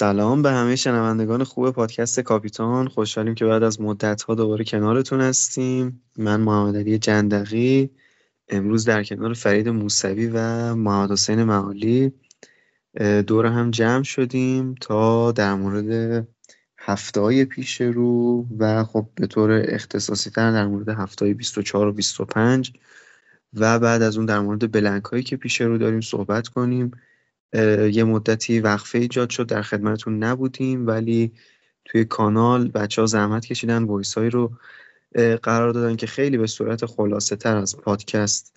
سلام به همه شنوندگان خوب پادکست کاپیتان. خوشحالیم که بعد از مدت ها دوباره کنارتون هستیم. من محمد علی جندقی امروز در کنار فرید موسوی و محمد حسین معالی دور هم جمع شدیم تا در مورد هفته های پیش رو و خب به طور اختصاصی تر در مورد هفته های 24 و 25 و بعد از اون در مورد بلنک هایی که پیش رو داریم صحبت کنیم. یه مدتی وقفه ایجاد شد در خدمتتون نبودیم ولی توی کانال بچه ها زحمت کشیدن voice هایی رو قرار دادن که خیلی به صورت خلاصه تر از پادکست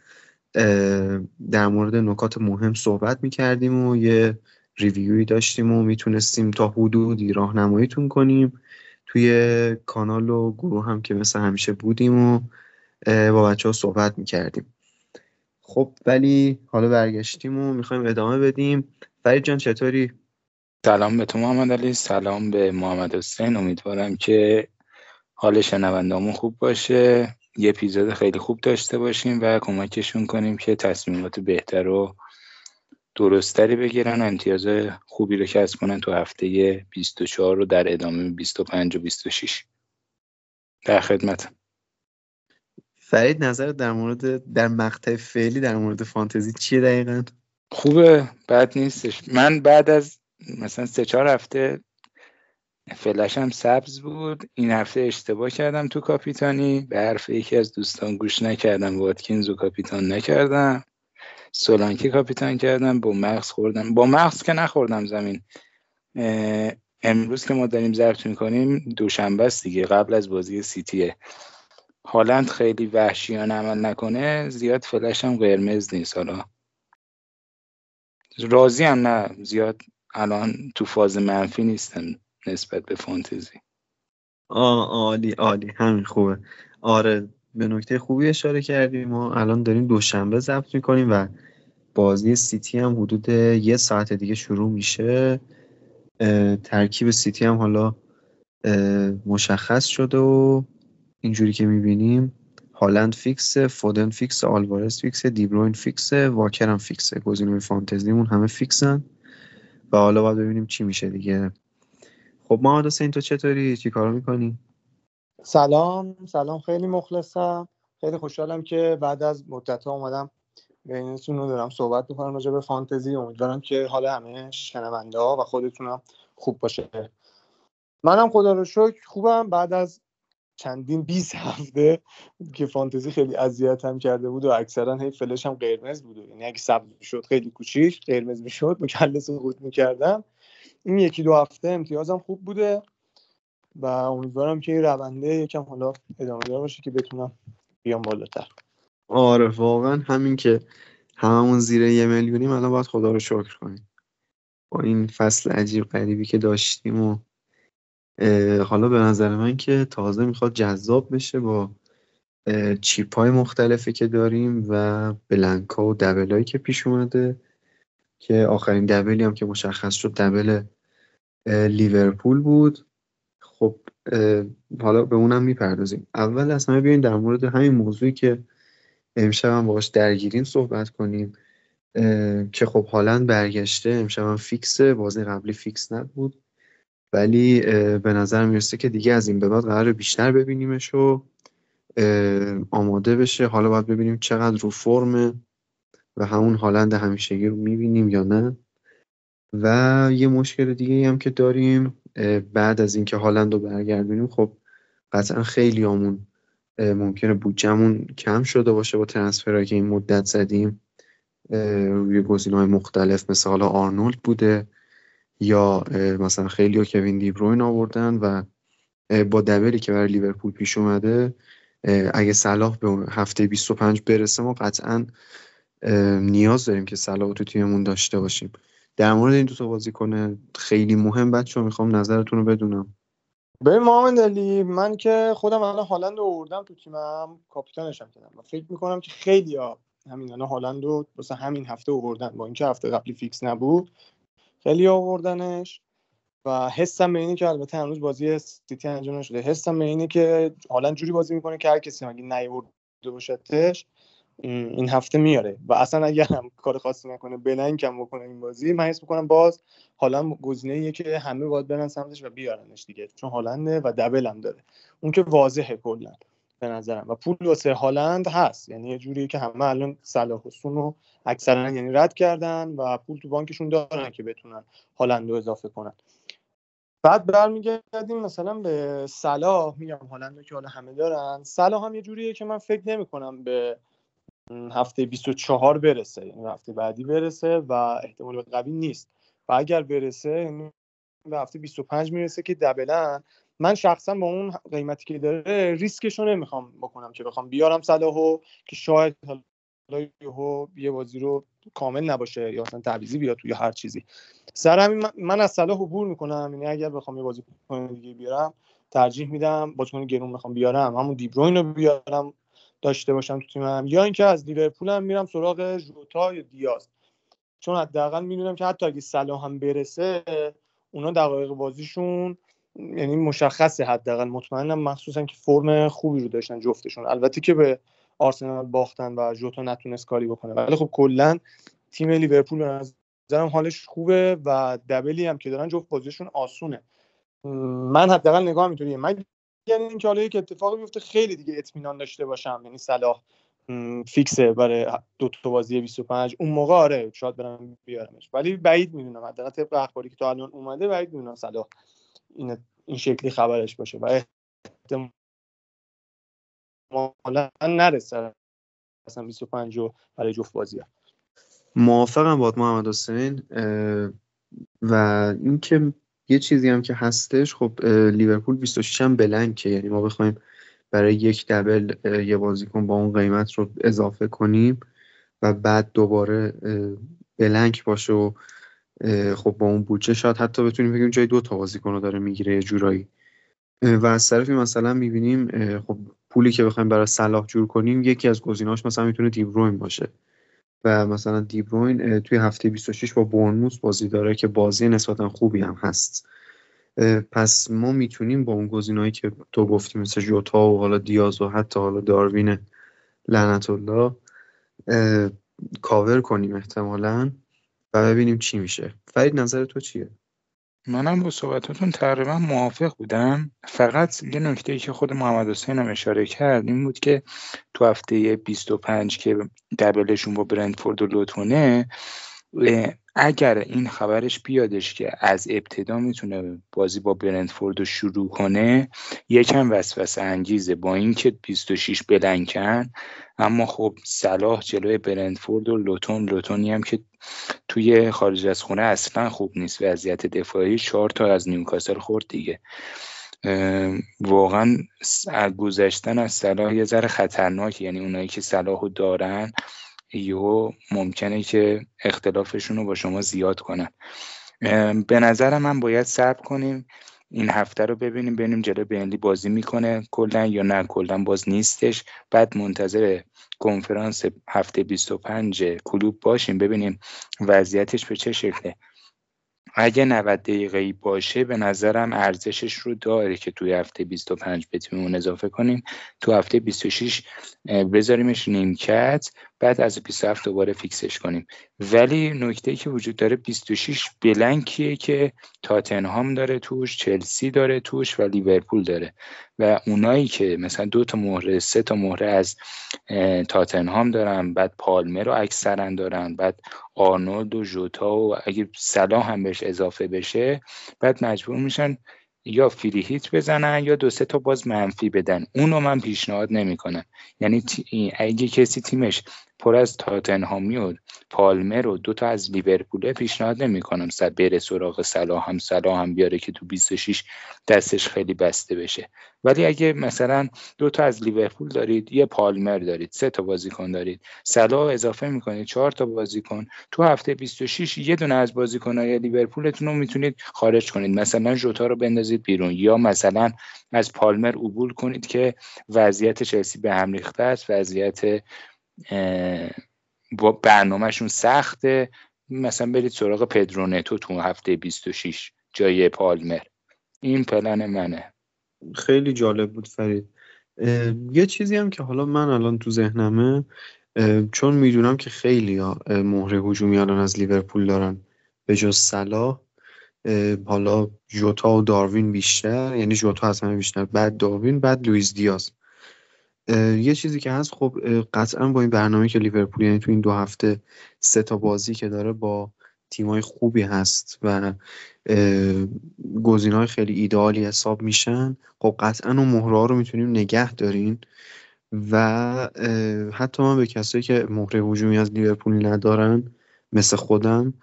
در مورد نکات مهم صحبت می‌کردیم و یه review ی داشتیم و می‌تونستیم تا حدودی راهنماییتون کنیم. توی کانال و گروه هم که مثل همیشه بودیم و با بچه ها صحبت می‌کردیم. خب ولی حالا برگشتیم و می‌خوایم ادامه بدیم. فرید جان چطوری؟ سلام به تو محمد علی سلام به محمد حسین. امیدوارم که حال شنوندامون خوب باشه. یه اپیزود خیلی خوب داشته باشیم و کمکشون کنیم که تصمیمات بهتر و درستری بگیرن. امتیاز خوبی رو کسب کنن تو هفته 24 رو در ادامه 25 و 26 در خدمت فرید نظر در مورد در مقطع فعلی در مورد فانتزی چیه دقیقا؟ خوبه بد نیستش. من بعد از مثلا سه چهار هفته فلش هم سبز بود. این هفته اشتباه کردم تو کاپیتانی. به حرف یکی از دوستان گوش نکردم. واتکینز و کاپیتان نکردم. سولانکی کاپیتان کردم. با مغز خوردم. با مغز که نخوردم زمین. امروز که ما داریم ضبط می‌کنیم دوشنبه است دیگه. قبل از بازی سیتیه. هالند خیلی وحشیانه عمل نکنه زیاد فلش هم قرمز نیست حالا. راضی هم نه زیاد الان تو فاز منفی نیستم نسبت به فانتزی. آه عالی عالی همین خوبه. آره به نکته خوبی اشاره کردیم ما الان داریم دوشنبه ضبط می‌کنیم و بازی سیتی هم حدود یه ساعت دیگه شروع میشه. ترکیب سیتی هم حالا مشخص شده و اینجوری که می‌بینیم هالند fix فودن fix آلوارز fix دیبروین fix واکر هم fix ه گزینه‌های فانتزیمون همه fix ن. و حالا باید ببینیم چی میشه دیگه. خب محمد حسین تو چطوری؟ چی کارو می‌کنی؟ سلام. سلام. خیلی مخلصم. خیلی خوشحالم که بعد از مدت ها اومدم بینتون رو دارم صحبت می‌کنم راجع به فانتزی. امیدوارم که حال همه شنونده ها و خودتونم خوب باشه. منم خدا رو شکر خوبم. بعد از چندین 20 هفته که فانتزی خیلی اذیتم کرده بود و اکثرا هی فلش هم قرمز بود یعنی اگه سبز شد خیلی کوچیک قرمز می‌شد مکلل سقوط می‌کردم. این یکی دو هفته امتیازم خوب بوده و امیدوارم که این رونده یکم حالا ادامه دار باشه که بتونم بیام بالاتر. آره واقعا همین که هممون زیر یه میلیونیم الان باید خدا رو شکر کنیم. با این فصل عجیب غریبی که داشتیم و حالا به نظر من که تازه می‌خواد جذاب بشه با چیپ های مختلفی که داریم و بلنکا و دبل که پیش اومده که آخرین دبلی هم که مشخص شد دبل لیورپول بود. خب حالا به اونم می‌پردازیم. اول از همه بیاین در مورد همین موضوعی که امشب هم باش درگیریم صحبت کنیم که خب حالا برگشته. امشب هم فیکسه بازی قبلی فیکس نبود. ولی به نظر می‌رسه که دیگه از این به بعد قرار بیشتر ببینیمش و آماده بشه. حالا باید ببینیم چقدر رو فرمه و همون هالند همیشگی رو می‌بینیم یا نه. و یه مشکل دیگه هم که داریم بعد از اینکه هالند رو برگردونیم خب قطعا خیلی همون ممکنه بودجهمون کم شده باشه با ترنسفرهایی که این مدت زدیم. روی گزینه های مختلف مثل حالا آرنولد بوده. یا مثلا خیلی ها کوین دیبروین آوردن و با دبلی که برای لیورپول پیش اومده اگه صلاح به هفته 25 برسه ما قطعا نیاز داریم که صلاح تو تیممون داشته باشیم. در مورد این دو تا بازیکن خیلی مهم بچه می‌خوام نظرتون رو بدونم. به محمد علی من که خودم الان هالند رو آوردم تو تیمم کاپیتانشم کردم. و فکر می‌کنم که خیلی ها همین الان هالند رو همین هفته آوردن با اینکه هفته قبلی فیکس نبود. خیلی آوردنش و حسم به اینه که البته هنوز بازی سیتی انجام نشده. حسم به اینه که حالا جوری بازی می‌کنه که هر کسی مگه نیورده باشدش این هفته میاره. و اصلا اگر هم کار خاصی نکنه بلنگ بکنه این بازی من حس می‌کنم باز حالا گزینه که همه باید برن سمتش و بیارنش دیگه. چون هالنده و دبل هم داره. اون که واضحه کلا. به نظرم. و پول واسه هالند هست. یعنی یه جوریه که همه الان صلاح حسون رو اکثرا یعنی رد کردن و پول تو بانکشون دارن که بتونن هالند رو اضافه کنن. بعد برمیگردیم مثلا به صلاح. میگم هالند که حالا همه دارن. صلاح هم یه جوریه که من فکر نمی کنم به هفته 24 برسه. یعنی هفته بعدی برسه و احتمال قوی نیست. و اگر برسه یعنی به هفته 25 می‌رسه که دبلن من شخصا با اون قیمتی که داره ریسکش رو نمی‌خوام بکنم که بخوام بیارم صلاحو که شاید حالا یه بازی رو کامل نباشه یا اصلا تعویضی بیاد توی هر چیزی. سر همین من از صلاح عبور می‌کنم. یعنی اگر بخوام یه بازی دیگه بیارم ترجیح میدم بازیکن گرون می‌خوام بیارم همون دیبروین رو بیارم داشته باشم تو تیمم یا اینکه از لیورپول هم میرم سراغ ژوتا یا دیاز. چون حداقل می‌دونم که حتی اگه صلاح هم برسه اونا دقایق بازیشون یعنی مشخصه حداقل. مطمئنم مخصوصا که فرم خوبی رو داشتن جفتشون. البته که به آرسنال باختن و ژوتا نتونست کاری بکنه. ولی خب کلا تیم لیورپول به نظرم حالش خوبه و دبلی هم که دارن جفت بازیشون آسونه. من حداقل نگاه اینطوریه من یعنی اینکه حالا یک اتفاقی بیفته خیلی دیگه اطمینان داشته باشم. یعنی صلاح فیکسه برای دو تا بازی 25 اون موقع آره شاید برم بیارمش. ولی بعید می‌دونم. حداقل طبق اخباری که تا الان اومده بعید می‌دونم صلاح این این شکلی خبرش باشه و احتمالا نرسه اصلا 25 برای جفت بازی ها. موافقم با محمد حسین و اینکه یه چیزی هم که هستش خب لیورپول 26 هم بلنکه یعنی ما بخوایم برای یک دبل یه بازیکن با اون قیمت رو اضافه کنیم و بعد دوباره بلنک باشه و خب با اون بودجه شاید حتی بتونیم بگیم جای دو تا بازیکن داره می‌گیره یه جورایی. و از طرفی مثلا می‌بینیم خب پولی که بخوایم برای صلاح جور کنیم یکی از گزینه‌هاش مثلا می‌تونه دیبروین باشه. و مثلا دیبروین توی هفته 26 با بورنموث بازی داره که بازی نسبتا خوبی هم هست. پس ما می‌تونیم با اون گزینه‌ای که تو گفتی مثل جوتا و حالا دیاز و حتی حالا داروین لعنت الله کاور کنیم احتمالا. و ببینیم چی میشه. فرید نظر تو چیه؟ منم با صحبتاتون تقریبا موافق بودم. فقط یه نکته ای که خود محمد حسین هم اشاره کرد این بود که تو هفته 25 که دبلشون با برندفورد و لوتونه اگر این خبرش بیادش که از ابتدا می‌تونه بازی با برندفورد رو شروع کنه یکم وسوسه انگیزه. با اینکه 26 بلنکن اما خب صلاح جلوی برندفورد و لوتون. لوتونی هم که توی خارج از خونه اصلا خوب نیست. وضعیت دفاعی چهار تا از نیوکاسل خورد دیگه. واقعا گذشتن از صلاح یه ذره خطرناک. یعنی اونایی که صلاح دارن یهو ممکنه که اختلافشون رو با شما زیاد کنن. به نظر من باید صبر کنیم این هفته رو ببینیم ببینیم جلو بینلی بازی می‌کنه کلا یا نه کلا باز نیستش. بعد منتظر کنفرانس هفته 25 کلوب باشیم ببینیم وضعیتش به چه شکله. اگه 90 دقیقه باشه به نظرم ارزشش رو داره که توی هفته 25 بتونیم اون اضافه کنیم. تو هفته 26 بذاریمش نیمکت. بعد از 27 دوباره فیکسش کنیم. ولی نکته که وجود داره 26 بلنکیه که تاتنهام داره توش چلسی داره توش و لیورپول داره. و اونایی که مثلا دو تا مهره سه تا مهره از تاتنهام دارن بعد پالمر رو اکثرا دارن بعد آرنولد و جوتا و اگه صلاح هم بهش اضافه بشه بعد مجبور میشن یا فری هیت بزنن یا دو سه تا باز منفی بدن. اونو من پیشنهاد نمی‌کنم. یعنی اگه کسی تیمش پر از تاتنهامی و پالمر و دوتا از لیورپول پیشنهاد نمی‌کنم صد بره سراغ صلاح هم صلاح هم بیاره که تو 26 دستش خیلی بسته بشه. ولی اگه مثلا دوتا از لیورپول دارید یه پالمر دارید سه تا بازیکن دارید صلاح اضافه می‌کنید چهار تا بازیکن تو هفته 26 یه دونه از بازیکنهای لیورپولتون رو می‌تونید خارج کنید. مثلا جوتا رو بندازید بیرون. یا مثلا از پالمر عبور کنید که وضعیت چلسی به هم ریخته است. وضعیت برنامهشون سخته. مثلا برید سراغ پدرونتو تو هفته 26 جای پالمر. این پلن منه. خیلی جالب بود فرید. یه چیزی هم که حالا من الان تو ذهنمه چون می‌دونم که خیلی مهره هجومی الان از لیورپول دارن به جز صلاح. حالا جوتا و داروین بیشتر یعنی جوتا از همه بیشتر بعد داروین بعد لویز دیاز. یه چیزی که هست خب قطعا با این برنامه که لیورپول یعنی تو این دو هفته سه تا بازی که داره با تیمای خوبی هست و های خیلی ایدئالی حساب میشن خب قطعا اون مهره رو می‌تونیم نگه دارین و حتی من به کسایی که مهره هجومی از لیورپول ندارن مثل خودم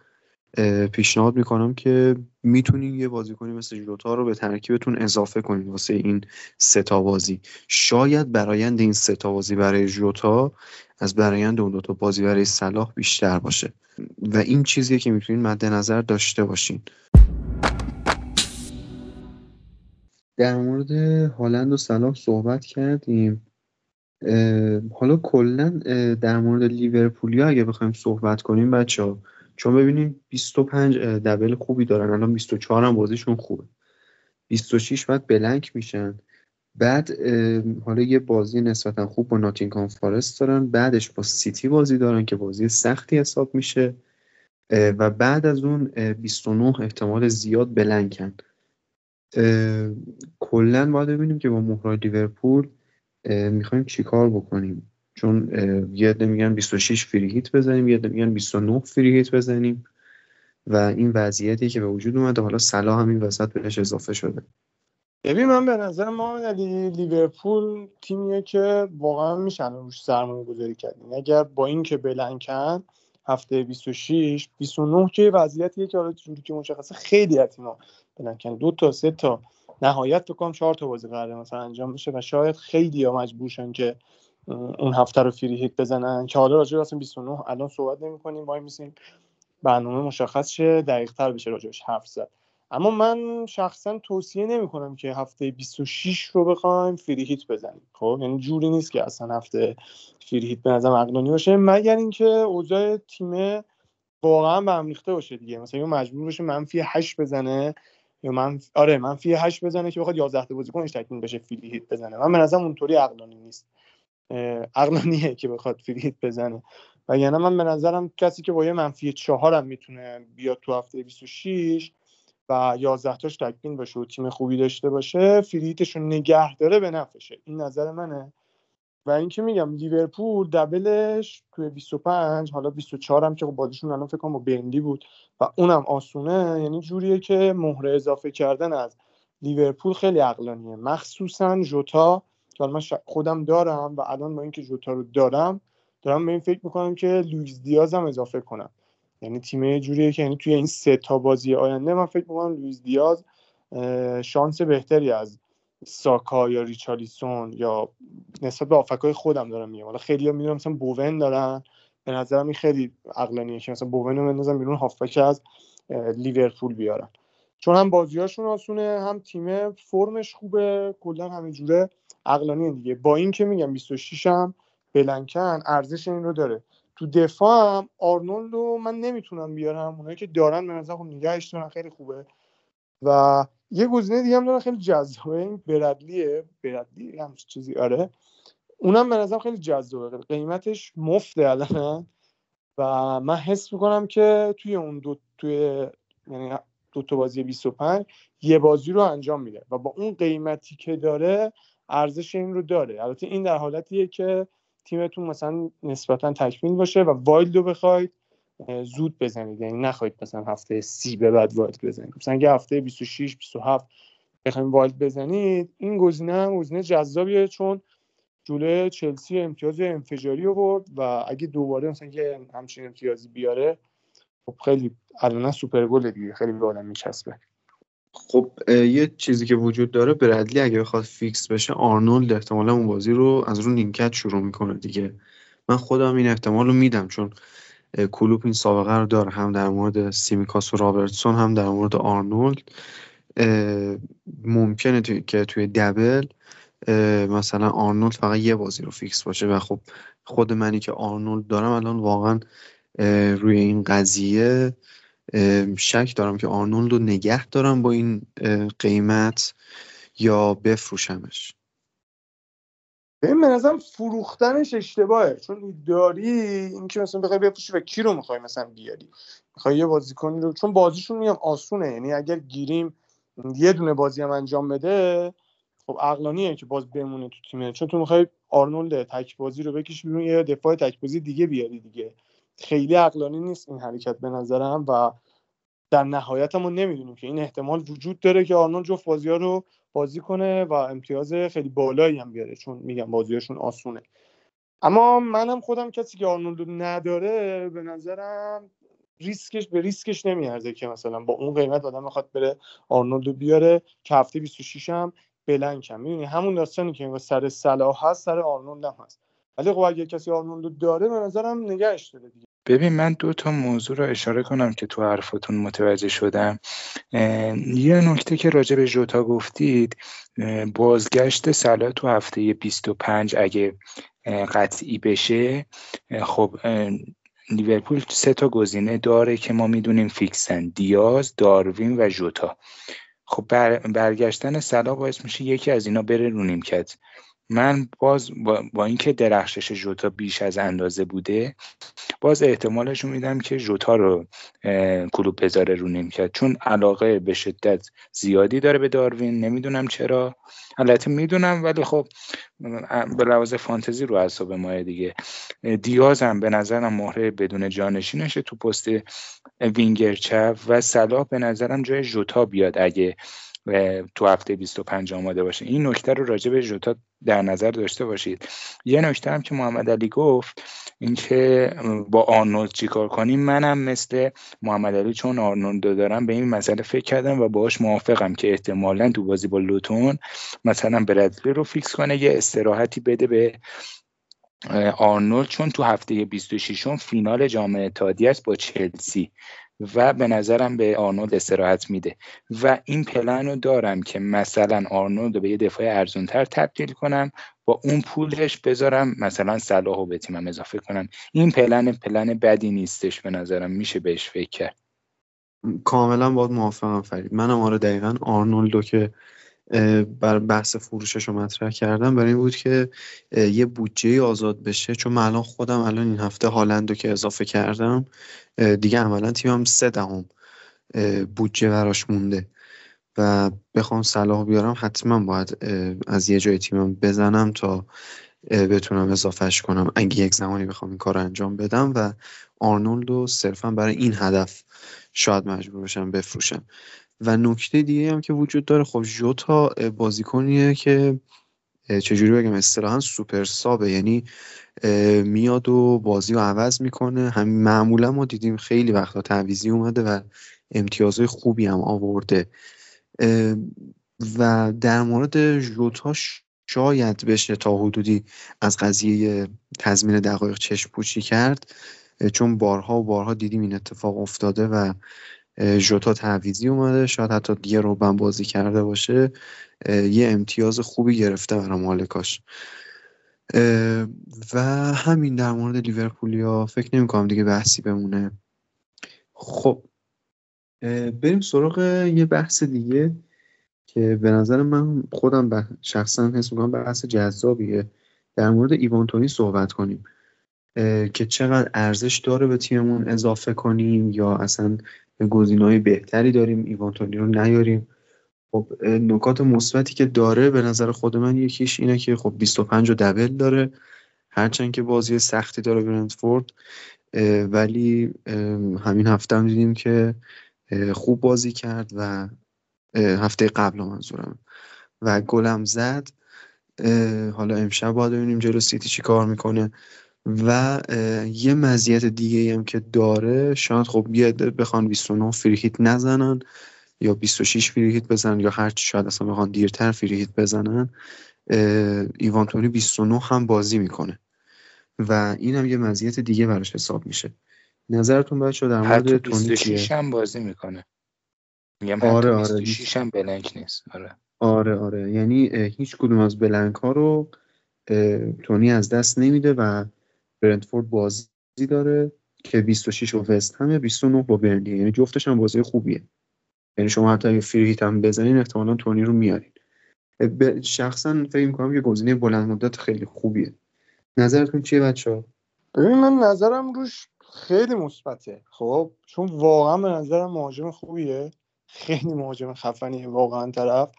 پیشنهاد می‌کنم که می‌تونین یه بازیکنی مثل جوتا رو به ترکیبتون اضافه کنید واسه این ستا بازی. شاید برایند این ستا بازی برای جوتا از برایند اون دوتا بازی برای صلاح بیشتر باشه. و این چیزیه که می‌تونین مد نظر داشته باشین. در مورد هالند و صلاح صحبت کردیم. حالا کلا در مورد لیورپولیا اگه بخوایم صحبت کنیم بچه ها چون ببینیم 25 دبل خوبی دارن. الان 24 هم بازیشون خوبه. 26 بعد بلنک میشن. بعد حالا یه بازی نسبتا خوب با ناتینگهام فارست دارن. بعدش با سیتی بازی دارن که بازی سختی حساب میشه. و بعد از اون 29 احتمال زیاد بلنکن. کلا باید ببینیم که با مهرای لیورپول می‌خوایم چیکار بکنیم. چون یه عده میگن 26 فری هیت بزنیم یه عده میگن 29 فری هیت بزنیم. و این وضعیتی که به وجود اومده حالا صلاح هم این وسط بهش اضافه شده. ببین من به نظر ما علی لیورپول تیمیه که واقعا میشن روش سرمایه گذاری کردیم اگر با این که بلنکن هفته 26 29 که وضعیتیه که حالا جوری که مشخصه خیلی از تیم‌ها بلنکن دو تا سه تا. نهایت کام چهار تا بازی قراره مثلا انجام بشه و شاید خیلی ها مجبورشن که اون هفته رو فری هیت بزنن. که حالا راجع به 29 الان صحبت نمی کنیم. وای میسیم برنامه مشخص شه. دقیق تر بشه راجعش حرف زد. اما من شخصا توصیه نمی کنم که هفته 26 رو بخوایم فری هیت بزنیم. خب؟ یعنی جوری نیست که اصلا هفته فری هیت به نظرم عقلانی باشه. مگر اینکه اوضاع تیم واقعا به هم ریخته باشه دیگه. مثلا مجبور باشه منفی 8 بزنه یا من آره منفی 8 بزنه که بخواد 11 تا بازیکنش تکمیل بشه فری هیت بزنه. من به نظرم اونطوری عقلانی نیست. عقلانیه که بخواد فریت بزنه. و یعنی من به نظرم کسی که با یه منفی چهار هم می‌تونه بیاد تو هفته 26 و 11 تاش تکمیل باشه و تیم خوبی داشته باشه فریتش رو نگه داره به نفشه این نظر منه. و اینکه میگم لیورپول دبلش توی 25 حالا 24 هم که خب بازیشون الان فکر کنم با بندی بود و اونم آسونه یعنی جوریه که مهره اضافه کردن از لیورپول خیلی عقلانیه. مخصوصا جوتا که من خودم دارم و الان با اینکه جوتا رو دارم دارم به این فکر می‌کنم که لویز دیاز هم اضافه کنم. یعنی تیم جوریه که یعنی توی این سه تا بازی آینده من فکر می‌کنم لویز دیاز شانس بهتری از ساکا یا ریچالیسون یا نسبت به آفکای خودم دارم میگم. حالا خیلی می‌دونم مثلا بوون دارن. به نظرم این خیلی عقلانیه که مثلا بوون رو بندازن بیرون هافک از لیورپول بیارن. چون هم بازیاشون آسونه هم تیم فرمش خوبه کلا همین جوره عقلانی دیگه. با این که میگم 26 هم بلنکن ارزش این رو داره. تو دفاع هم آرنولد رو من نمی‌تونم بیارم. اونایی که دارن به نظر نگهش دارن خیلی خوبه. و یه گزینه دیگه هم دارن خیلی جذابه. این برادلیه. برادلی هم چیزی آره. اونم به نظرم خیلی جذابه. قیمتش مفته الان. و من حس می‌کنم که توی اون دو توی یعنی دو تا بازی 25 یه بازی رو انجام میده و با اون قیمتی که داره ارزش این رو داره. البته این در حالتیه که تیمتون مثلا نسبتا تکمیل باشه و wild رو بخواید زود بزنید. یعنی نخواهید مثلا هفته سی به بعد wild بزنید. مثلا اگه هفته 26 27 بخواید wild بزنید این گزینه هم گزینه جذابیه چون جلوی چلسی امتیاز انفجاری آورد و اگه دوباره مثلا یه همچین امتیازی بیاره خب خیلی الان super goal دیگه خیلی به آدم میچسبه. خب یه چیزی که وجود داره برادلی اگه بخواد fix بشه آرنولد احتمالا اون بازی رو از رو نیمکت شروع می‌کنه دیگه. من خودم این احتمال رو میدم چون کلوپ این سابقه رو داره. هم در مورد سیمیکاس و رابرتسون هم در مورد آرنولد. ممکنه که توی double مثلا آرنولد فقط یه بازی رو fix باشه. و خب خود منی که آرنولد دارم الان واقعا روی این قضیه شک دارم که آرنولد رو نگه دارم با این قیمت یا بفروشمش. ببین به نظرم فروختنش اشتباهه. چون داری اینکه مثلا بخوای بفروشی و کی رو می‌خوای مثلا بیاری؟ می‌خوای یه بازیکنی رو چون بازیشون میگم آسونه. یعنی اگر گیریم یه دونه بازی هم انجام بده خب عقلانیه که باز بمونه تو تیمه. چون تو می‌خوای آرنولد تک بازی رو بکشی بیرون یه دفاع تک بازی دیگه بیاری دیگه. خیلی عقلانی نیست این حرکت به نظرم و در نهایت ما نمی‌دونیم که این احتمال وجود داره که آرنولد جفت بازی ها رو بازی کنه و امتیاز خیلی بالایی هم بیاره چون میگم بازیاشون آسونه. اما منم خودم کسی که آرنولد نداره به نظرم ریسکش به ریسکش نمیارزه که مثلا با اون قیمت آدم بخواد بره آرنولد بیاره که هفته 26 هم blank م می‌دونی همون داستانی که سر صلاح هست سر آرنولد هم هست. ولی خب اگه کسی آرنولد داره به نظرم نگهش داره دیگه. ببین من دو تا موضوع رو اشاره کنم که تو حرفتون متوجه شدم. یه نکته که راجع به جوتا گفتید بازگشت سلا تو هفته 25 اگه قطعی بشه خب لیورپول سه تا گزینه داره که ما می‌دونیم فیکسن دیاز داروین و جوتا خب بر برگشتن سلا باعث میشه یکی از اینا بره رو نیمکت من باز با, با اینکه درخشش جوتا بیش از اندازه بوده باز احتمالش میدم که جوتا رو کلوب بذاره رو نیمکت. چون علاقه به شدت زیادی داره به داروین نمی‌دونم چرا. البته می‌دونم ولی خب به لحاظ فانتزی رو اعصاب ماه دیگه. دیاز هم به نظرم مهره بدون جانشینشه تو پست وینگر چپ و صلاح به نظرم جای جوتا بیاد. اگه تو هفته 25 آماده باشه. این نکته رو راجع به جوتا در نظر داشته باشید. یه نکته هم که محمد علی گفت اینکه با آرنولد چیکار کنیم؟ منم مثل محمد علی چون آرنولد دارم به این مسئله فکر کردم و باهاش موافقم که احتمالا تو بازی با لوتون مثلا برادلی رو fix کنه یه استراحتی بده به آرنولد چون تو هفته 26 فینال جام اتحادیه است با چلسی. و به نظرم به آرنولد استراحت میده. و این پلن رو دارم که مثلا آرنولد رو به یه دفاع ارزونتر تبدیل کنم با اون پولش بذارم مثلا صلاح رو به تیمم اضافه کنم. این plan plan بدی نیستش به نظرم میشه بهش فکر کرد. کاملا باید موافقم فرید. منم آره دقیقا آرنولدو که بر بحث فروشش رو مطرح کردم برای این بود که یه بودجه آزاد بشه. چون من الان خودم الان این هفته هالند رو که اضافه کردم دیگه عملا تیمم سه دهم بودجه براش مونده. و بخوام صلاح بیارم حتما باید از یه جای تیمم بزنم تا بتونم اضافهش کنم. اگه یک زمانی بخوام این کار رو انجام بدم و آرنولد رو صرفا برای این هدف شاید مجبور بشم بفروشم. و نکته دیگه هم که وجود داره خب جوتا بازیکنیه که چجوری بگم اصطلاحا سوپر سابه. یعنی میاد و بازی رو عوض می‌کنه. هم معمولا ما دیدیم خیلی وقتا تعویزی اومده و امتیازهای خوبی هم آورده. و در مورد جوتا شاید بشه تا حدودی از قضیه تضمین دقایق چشم پوچی کرد. چون بارها و بارها دیدیم این اتفاق افتاده و ژوتا تعویزی اومده. شاید حتی دیگه روبن بازی کرده باشه. یه امتیاز خوبی گرفته برای مالکاش. و همین در مورد لیورپولیا فکر نمی کنم دیگه بحثی بمونه. خب بریم سراغ یه بحث دیگه که به نظر من خودم شخصا حس می‌کنم بحث جذابیه. در مورد ایوانتونی صحبت کنیم. که چقدر ارزش داره به تیممون اضافه کنیم یا اصلا های بهتری داریم ایوانتونی رو نیاریم. خب نکات مثبتی که داره به نظر خود من یکیش اینه که خب 25 و دبل داره. هرچند که بازی سختی داره برندفورد ولی همین هفته هم دیدیم که خوب بازی کرد و هفته قبل منظورم و گلم زد. حالا امشب باید ببینیم جلو سیتی چی کار می‌کنه. و یه مزیت دیگه هم که داره شاید خب یه بخوان 29 فریهیت نزنن یا 26 فریهیت بزنن یا هرچی شاید اصلا بخوان دیرتر فریهیت بزنن ایوان تونی 29 هم بازی می‌کنه. و این هم یه مزیت دیگه براش حساب میشه. نظرتون بچه در مورد تونی 26 هم بازی می‌کنه. میگم آره آره 26 هم بلنک نیست. آره. آره آره. یعنی هیچ کدوم از بلنک ها رو تونی از دست نمیده و برنتفورد بازی داره که 26 و وست همه 29 با برنلی. یعنی جفتش هم بازی خوبیه. یعنی شما حتی اگه فری هم بزنین احتمالا تونی رو میارین. شخصا فکر می‌کنم که گزینه بلند مدت خیلی خوبیه. نظرتون چیه بچه؟ ببین من نظرم روش خیلی مثبته. خب چون واقعا به نظرم مهاجم خوبیه. خیلی مهاجم خفنیه واقعا طرف.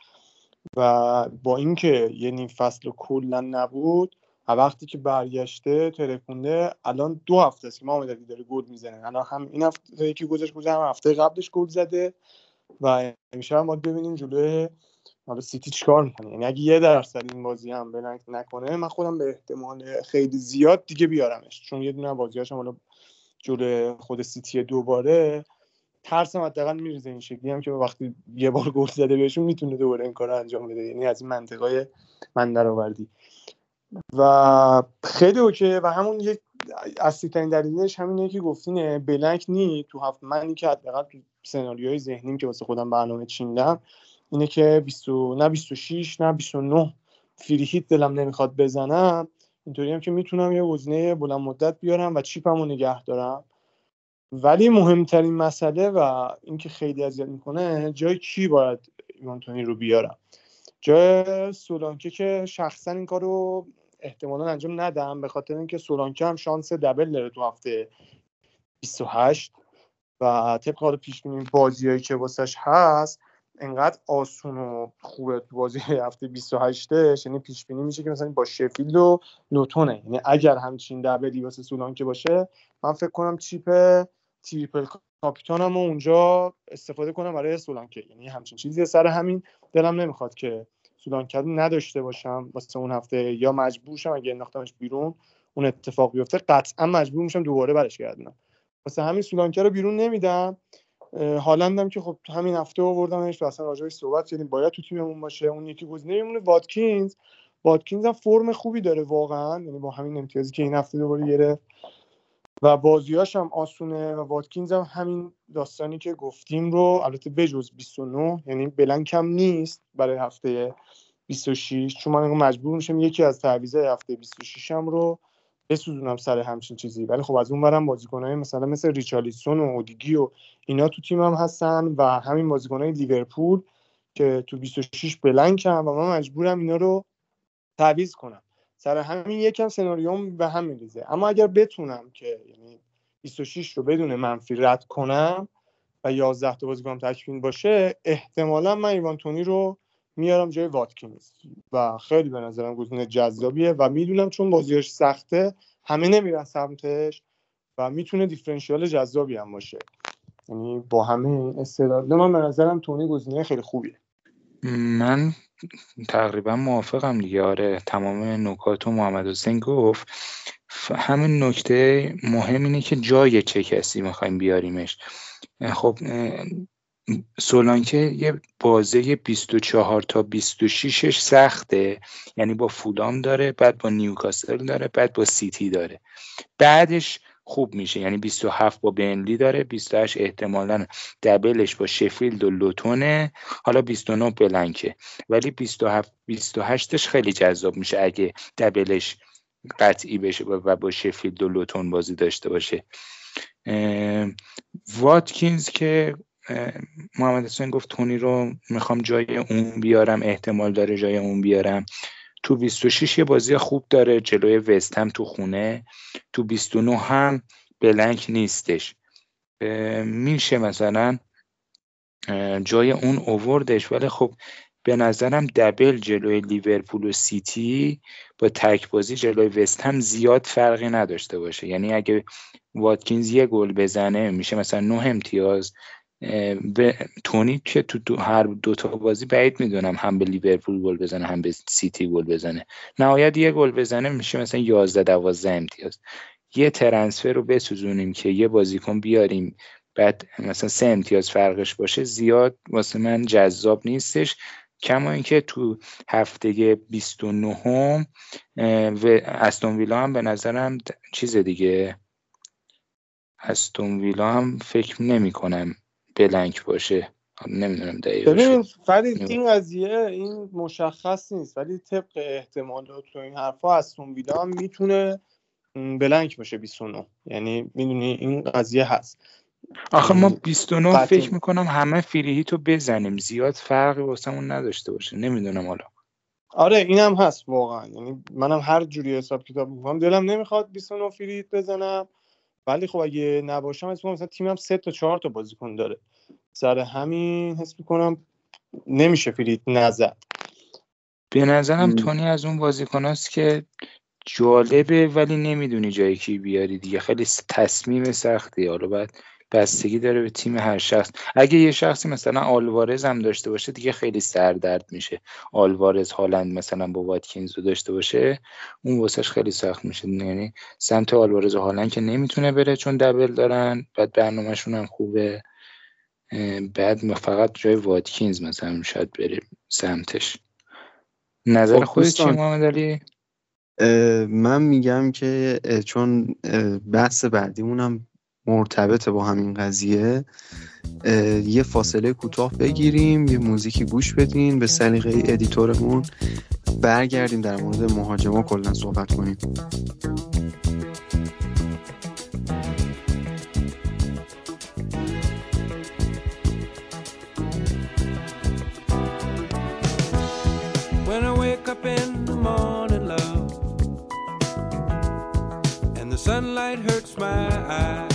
و با اینکه یه نیم فصل کلا نبود وقتی که برگشته ترکونده الان دو هفته است که ما علی داره گل می‌زنه. الان هم این هفته یکی گذاشت هم هفته قبلش گل زده و میشه ما ببینیم جلوی حالا سیتی چیکار می‌کنه. یعنی اگه یه درصد این بازی هم نکنه من خودم به احتمال خیلی زیاد دیگه بیارمش. چون یه دونه بازیاشم حالا جلوی خود سیتی دوباره ترسم حداقل میریزه این شکلی هم که وقتی یه بار گل زده بهشون می‌تونه دوباره این کار انجام بده. یعنی از این منطقای من درآوردی. و خیلی okay و همون یک اصلی ترین دلیلش همینه که گفتین blank نی تو هفت منی که حداقل تو سناریوهای ذهنیم که واسه خودم برنامه چیندم اینه که 20 نه 26 نه 29 فری هیت دلم نمی‌خواد بزنم. اینطوری هم که می‌تونم یه گزینه بلند مدت بیارم و چیپمو نگه دارم. ولی مهمترین مسئله و اینکه خیلی اذیت می‌کنه جای کی باید ایوانتونی رو بیارم؟ جای سولانکه که شخصا این کارو احتمالا انجام ندم. به خاطر اینکه سولانکه هم شانس دبل داره تو هفته 28 و طبق حال پیش بینی بازیایی که واسش هست انقدر آسون و خوبه تو بازی هفته 28 یعنی پیش بینی میشه که مثلا با شفیلد و لوتونه. یعنی اگر همچین دبلی واسه سولانکه باشه من فکر کنم چیپ تریپل کاپیتانم اونجا استفاده کنم برای سولانکه. یعنی همچین چیزی سر همین دلم نمی‌خواد که سولانکه نداشته باشم واسه اون هفته. یا مجبور شم اگه انداختمش بیرون اون اتفاق بیفته قطعا مجبور میشم دوباره برش گردونم واسه همین سولانکه رو بیرون نمیدم. هالندم که خب همین هفته آوردمش و اصلا راجعش صحبت کردیم. باید تو تیممون باشه. اون یکی گزینه میمونه واتکینز. واتکینز هم فرم خوبی داره واقعا. یعنی با همین امتیازی که این هفته دوباره گرفت. و بازیاش هم آسونه و واتکینز هم همین داستانی که گفتیم رو البته بجز 29 یعنی بلنک هم نیست برای هفته 26 چون من مجبور میشم یکی از تعویضای هفته 26 هم رو بسوزونم سر همچین چیزی. ولی خب از اون برم بازیکنهای مثلا مثل ریچالیسون و اودیگی و اینا تو تیمم هستن و همین بازیکنهای لیورپول که تو 26 بلنکم و من مجبورم اینا رو تعویض کنم. سر همین یکم سناریوم به هم میریزه اما اگر بتونم که یعنی 26 رو بدون منفی رد کنم و 11 تا بازیکن تکمیل باشه احتمالا من ایوان تونی رو میارم جای واتکینز. و خیلی به نظرم گزینه جذابیه و می‌دونم چون بازیش سخته همه نمیرن سمتش و می‌تونه دیفرنشیال جذابی هم باشه. یعنی با همه این استعداد من به نظرم تونی گزینه خیلی خوبیه. من تقریبا موافقم دیگه. آره تمام نکات و محمد حسین گفت. همین نکته مهم اینه که جای چه کسی می‌خوایم بیاریمش. خب سولانکه یه بازه 24 تا 26ش سخته. یعنی با فولام داره بعد با نیوکاسل داره بعد با سیتی داره. بعدش خوب میشه. یعنی 27 با بنلی داره 28 احتمالا دبلش با شفیلد و لوتونه. حالا 29 بلنکه. ولی 27 28ش خیلی جذاب میشه اگه دبلش قطعی بشه و با شفیلد و لوتون بازی داشته باشه. واتکینز که محمد حسین گفت تونی رو می‌خوام جای اون بیارم احتمال داره جای اون بیارم. تو 26 یه بازی خوب داره جلوی وست هم تو خونه. تو 29 هم بلنک نیستش. میشه مثلا جای اون اووردش ولی خب به نظرم دبل جلوی لیورپول و سیتی با تک بازی جلوی وست هم زیاد فرقی نداشته باشه. یعنی اگه واتکینز یه گل بزنه میشه مثلا نه امتیاز. به تونی که تو دو هر دو تا بازی بعید می‌دونم هم به لیورپول گل بزنه هم به سیتی گل بزنه. نهایت یه گل بزنه میشه مثلا 11 12 امتیاز. یه ترنسفر رو بسوزونیم که یه بازیکن بیاریم بعد مثلا سه امتیاز فرقش باشه زیاد واسه من جذاب نیستش. کما اینکه تو هفته 29 هم و استون ویلا هم به نظرم چیز دیگه. استون ویلا هم فکر نمی کنم بلنک باشه. نمی‌دونم دقیقا ببین فرید این قضیه این مشخص نیست. ولی طبق احتمالات و این حرفا از ویلا هم می‌تونه بلنک باشه 29 یعنی می‌دونی این قضیه هست. آخه ما 29 فکر می‌کنم همه تو بزنیم. زیاد فرقی واسمون نداشته باشه. نمی‌دونم حالا. آره اینم هست واقعا. یعنی منم هر جوری حساب کتاب می‌کنم دلم نمی‌خواد 29 فریت بزنم. ولی خب اگه نباشم اسم مثلا تیمم سه تا چهار تا بازیکن داره. سر همین حس می‌کنم نمیشه فریت نزد. به نظرم تونی از اون بازیکناست که جالبه ولی نمی‌دونی جای کی بیاری دیگه. خیلی تصمیم سختی. حالا بعد بستگی داره به تیم هر شخص. اگه یه شخصی مثلا آلوارز هم داشته باشه دیگه خیلی سردرد میشه. آلوارز هالند مثلا با واتکینز رو داشته باشه اون واسش خیلی سخت میشه. یعنی سمت آلوارز و هالند که نمی‌تونه بره چون دبل دارن بعد برنامهشون هم خوبه. بعد فقط جای واتکینز مثلا شاید بره سمتش. نظر خب خودت چی محمد علی؟ من میگم که چون بحث بعدیمونم مرتبطه با همین قضیه یه فاصله کوتاه بگیریم یه موزیکی گوش بدین به سلیقه ادیتورمون برگردیم در مورد مهاجما کلا صحبت کنیم. Sunlight hurts my eyes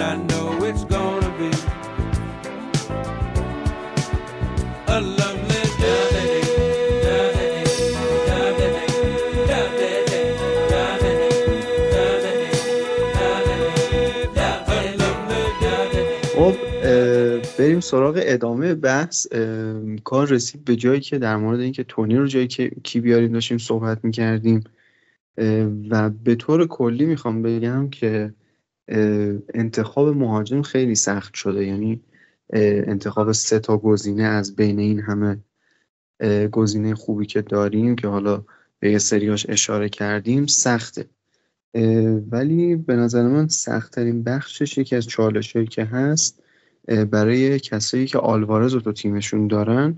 and I know it's gonna be a lovely day. بریم سراغ ادامه بحث کار رسید به جایی که در مورد اینکه تونی رو جایی که کی بیاریم داشتیم صحبت می‌کردیم و به طور کلی می‌خوام بگم که انتخاب مهاجم خیلی سخت شده. یعنی انتخاب سه تا گزینه از بین این همه گزینه خوبی که داریم که حالا به یه سریاش اشاره کردیم سخته. ولی به نظر من سختترین بخشش یکی از چالشهایی که هست برای کسایی که آلوارز رو تو تیمشون دارن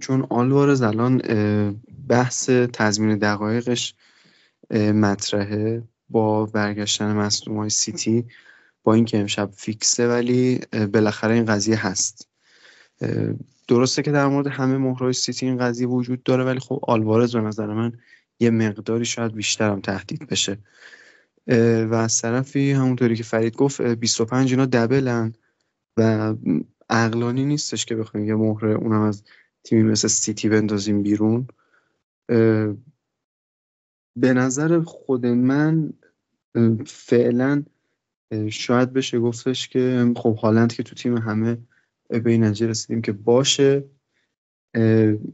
چون آلوارز الان بحث تضمین دقایقش مطرحه. با برگشتن مصدوم های سیتی با اینکه امشب فیکسه ولی بالاخره این قضیه هست. درسته که در مورد همه مهرهای سیتی این قضیه وجود داره ولی خب آلوارز به نظر من یه مقداری شاید بیشترم تهدید بشه. و از طرفی همونطوری که فرید گفت 25 اینا دبلن و عقلانی نیستش که بخوایم یه مهره اونم از تیمی مثل سیتی بندازیم بیرون. به نظر خود من فعلا شاید بشه گفتش که خب هالند که تو تیم همه به این رسیدیم که باشه.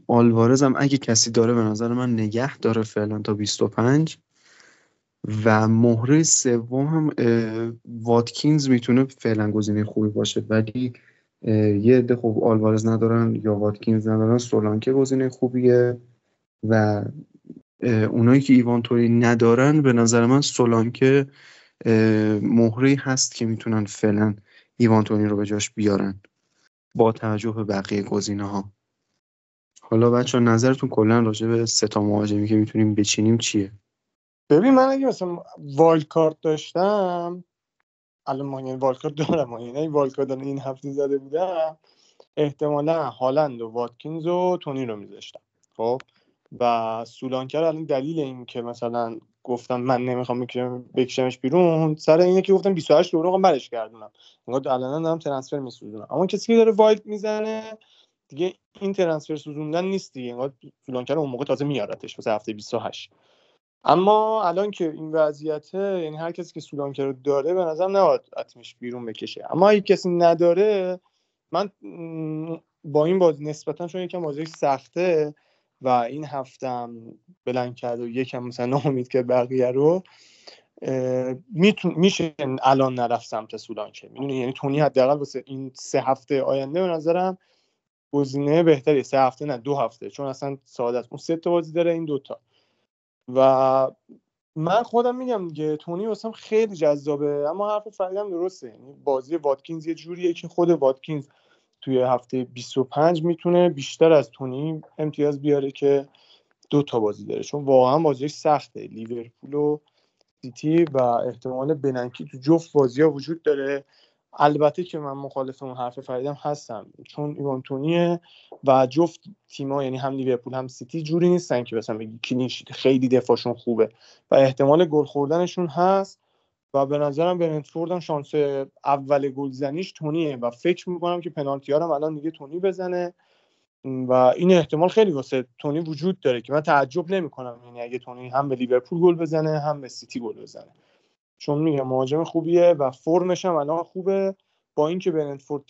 آلوارز هم اگه کسی داره به نظر من نگه داره فعلا تا 25 و مهره سوم هم واتکینز می‌تونه فعلا گزینه خوبی باشه. ولی یه عده خوب آلوارز ندارن یا واتکینز ندارن سولانکه گزینه خوبیه. و اونایی که ایوانتوری ندارن به نظر من سولانکه مهره هست که می‌تونن فعلا ایوانتونی رو به جاش بیارن با توجه به بقیه گزینه ها حالا بچه نظرتون کلا راجع به سه تا که می‌تونیم بچینیم چیه؟ ببین من اگه مثلا wild card داشتم الان ما یعنی کارت دارم یعنی wild card این هفته زده بودم احتمالا هالند و واتکینز و تونی رو میذاشتم. خب؟ و سولانکر الان دلیل این که مثلا گفتم من نمی‌خوام بکشمش بیرون سر اینه که گفتم 28 دورو برش گردونم انگار الان دارم transfer میسوزونم. اما کسی که داره wild می‌زنه دیگه این transfer سوزوندن نیست دیگه. انگار فلانکر اون موقع تازه میارتش واسه هفته 28 اما الان که این وضعیته یعنی هر کسی که سولانکر رو داره به نظرم نباید اتمش بیرون بکشه. اما اگه کسی نداره من با این بازی نسبتا چون یکم بازی سخته و این هفتم بلند کرد و یکم مثلا ناامید کرد بقیه رو میشه الان نرفت سمت سولانکه می‌دونی؟ یعنی تونی حداقل واسه این سه هفته آینده به نظرم گزینه بهتری. سه هفته نه دو هفته. چون اصلا سعادت اون سه تا بازی داره این دوتا. و من خودم میگم دیگه تونی واسم خیلی جذابه. اما حرف فریدم درسته. یعنی بازی واتکینز یه جوریه که خود واتکینز توی هفته 25 می‌تونه بیشتر از تونی امتیاز بیاره که دو تا بازی داره. چون واقعا بازیش سخته. لیورپول و سیتی و احتمال بننکی تو جفت بازی ها وجود داره. البته که من مخالف اون حرف فریدم هستم. چون ایوان تونیه و جفت تیما یعنی هم لیورپول هم سیتی جوری نیستن که مثلا بگی clean sheet خیلی دفاعشون خوبه. و احتمال گل خوردنشون هست. و به نظرم برنتفورد هم شانس اول گلزنیش تونیه و فکر می‌کنم که پنالتی ها الان دیگه تونی بزنه. و این احتمال خیلی واسه تونی وجود داره که من تعجب نمی‌کنم. یعنی اگه تونی هم به لیورپول گل بزنه هم به سیتی گل بزنه. چون میگم مهاجم خوبیه و فرمش هم الان خوبه. با اینکه برنتفورد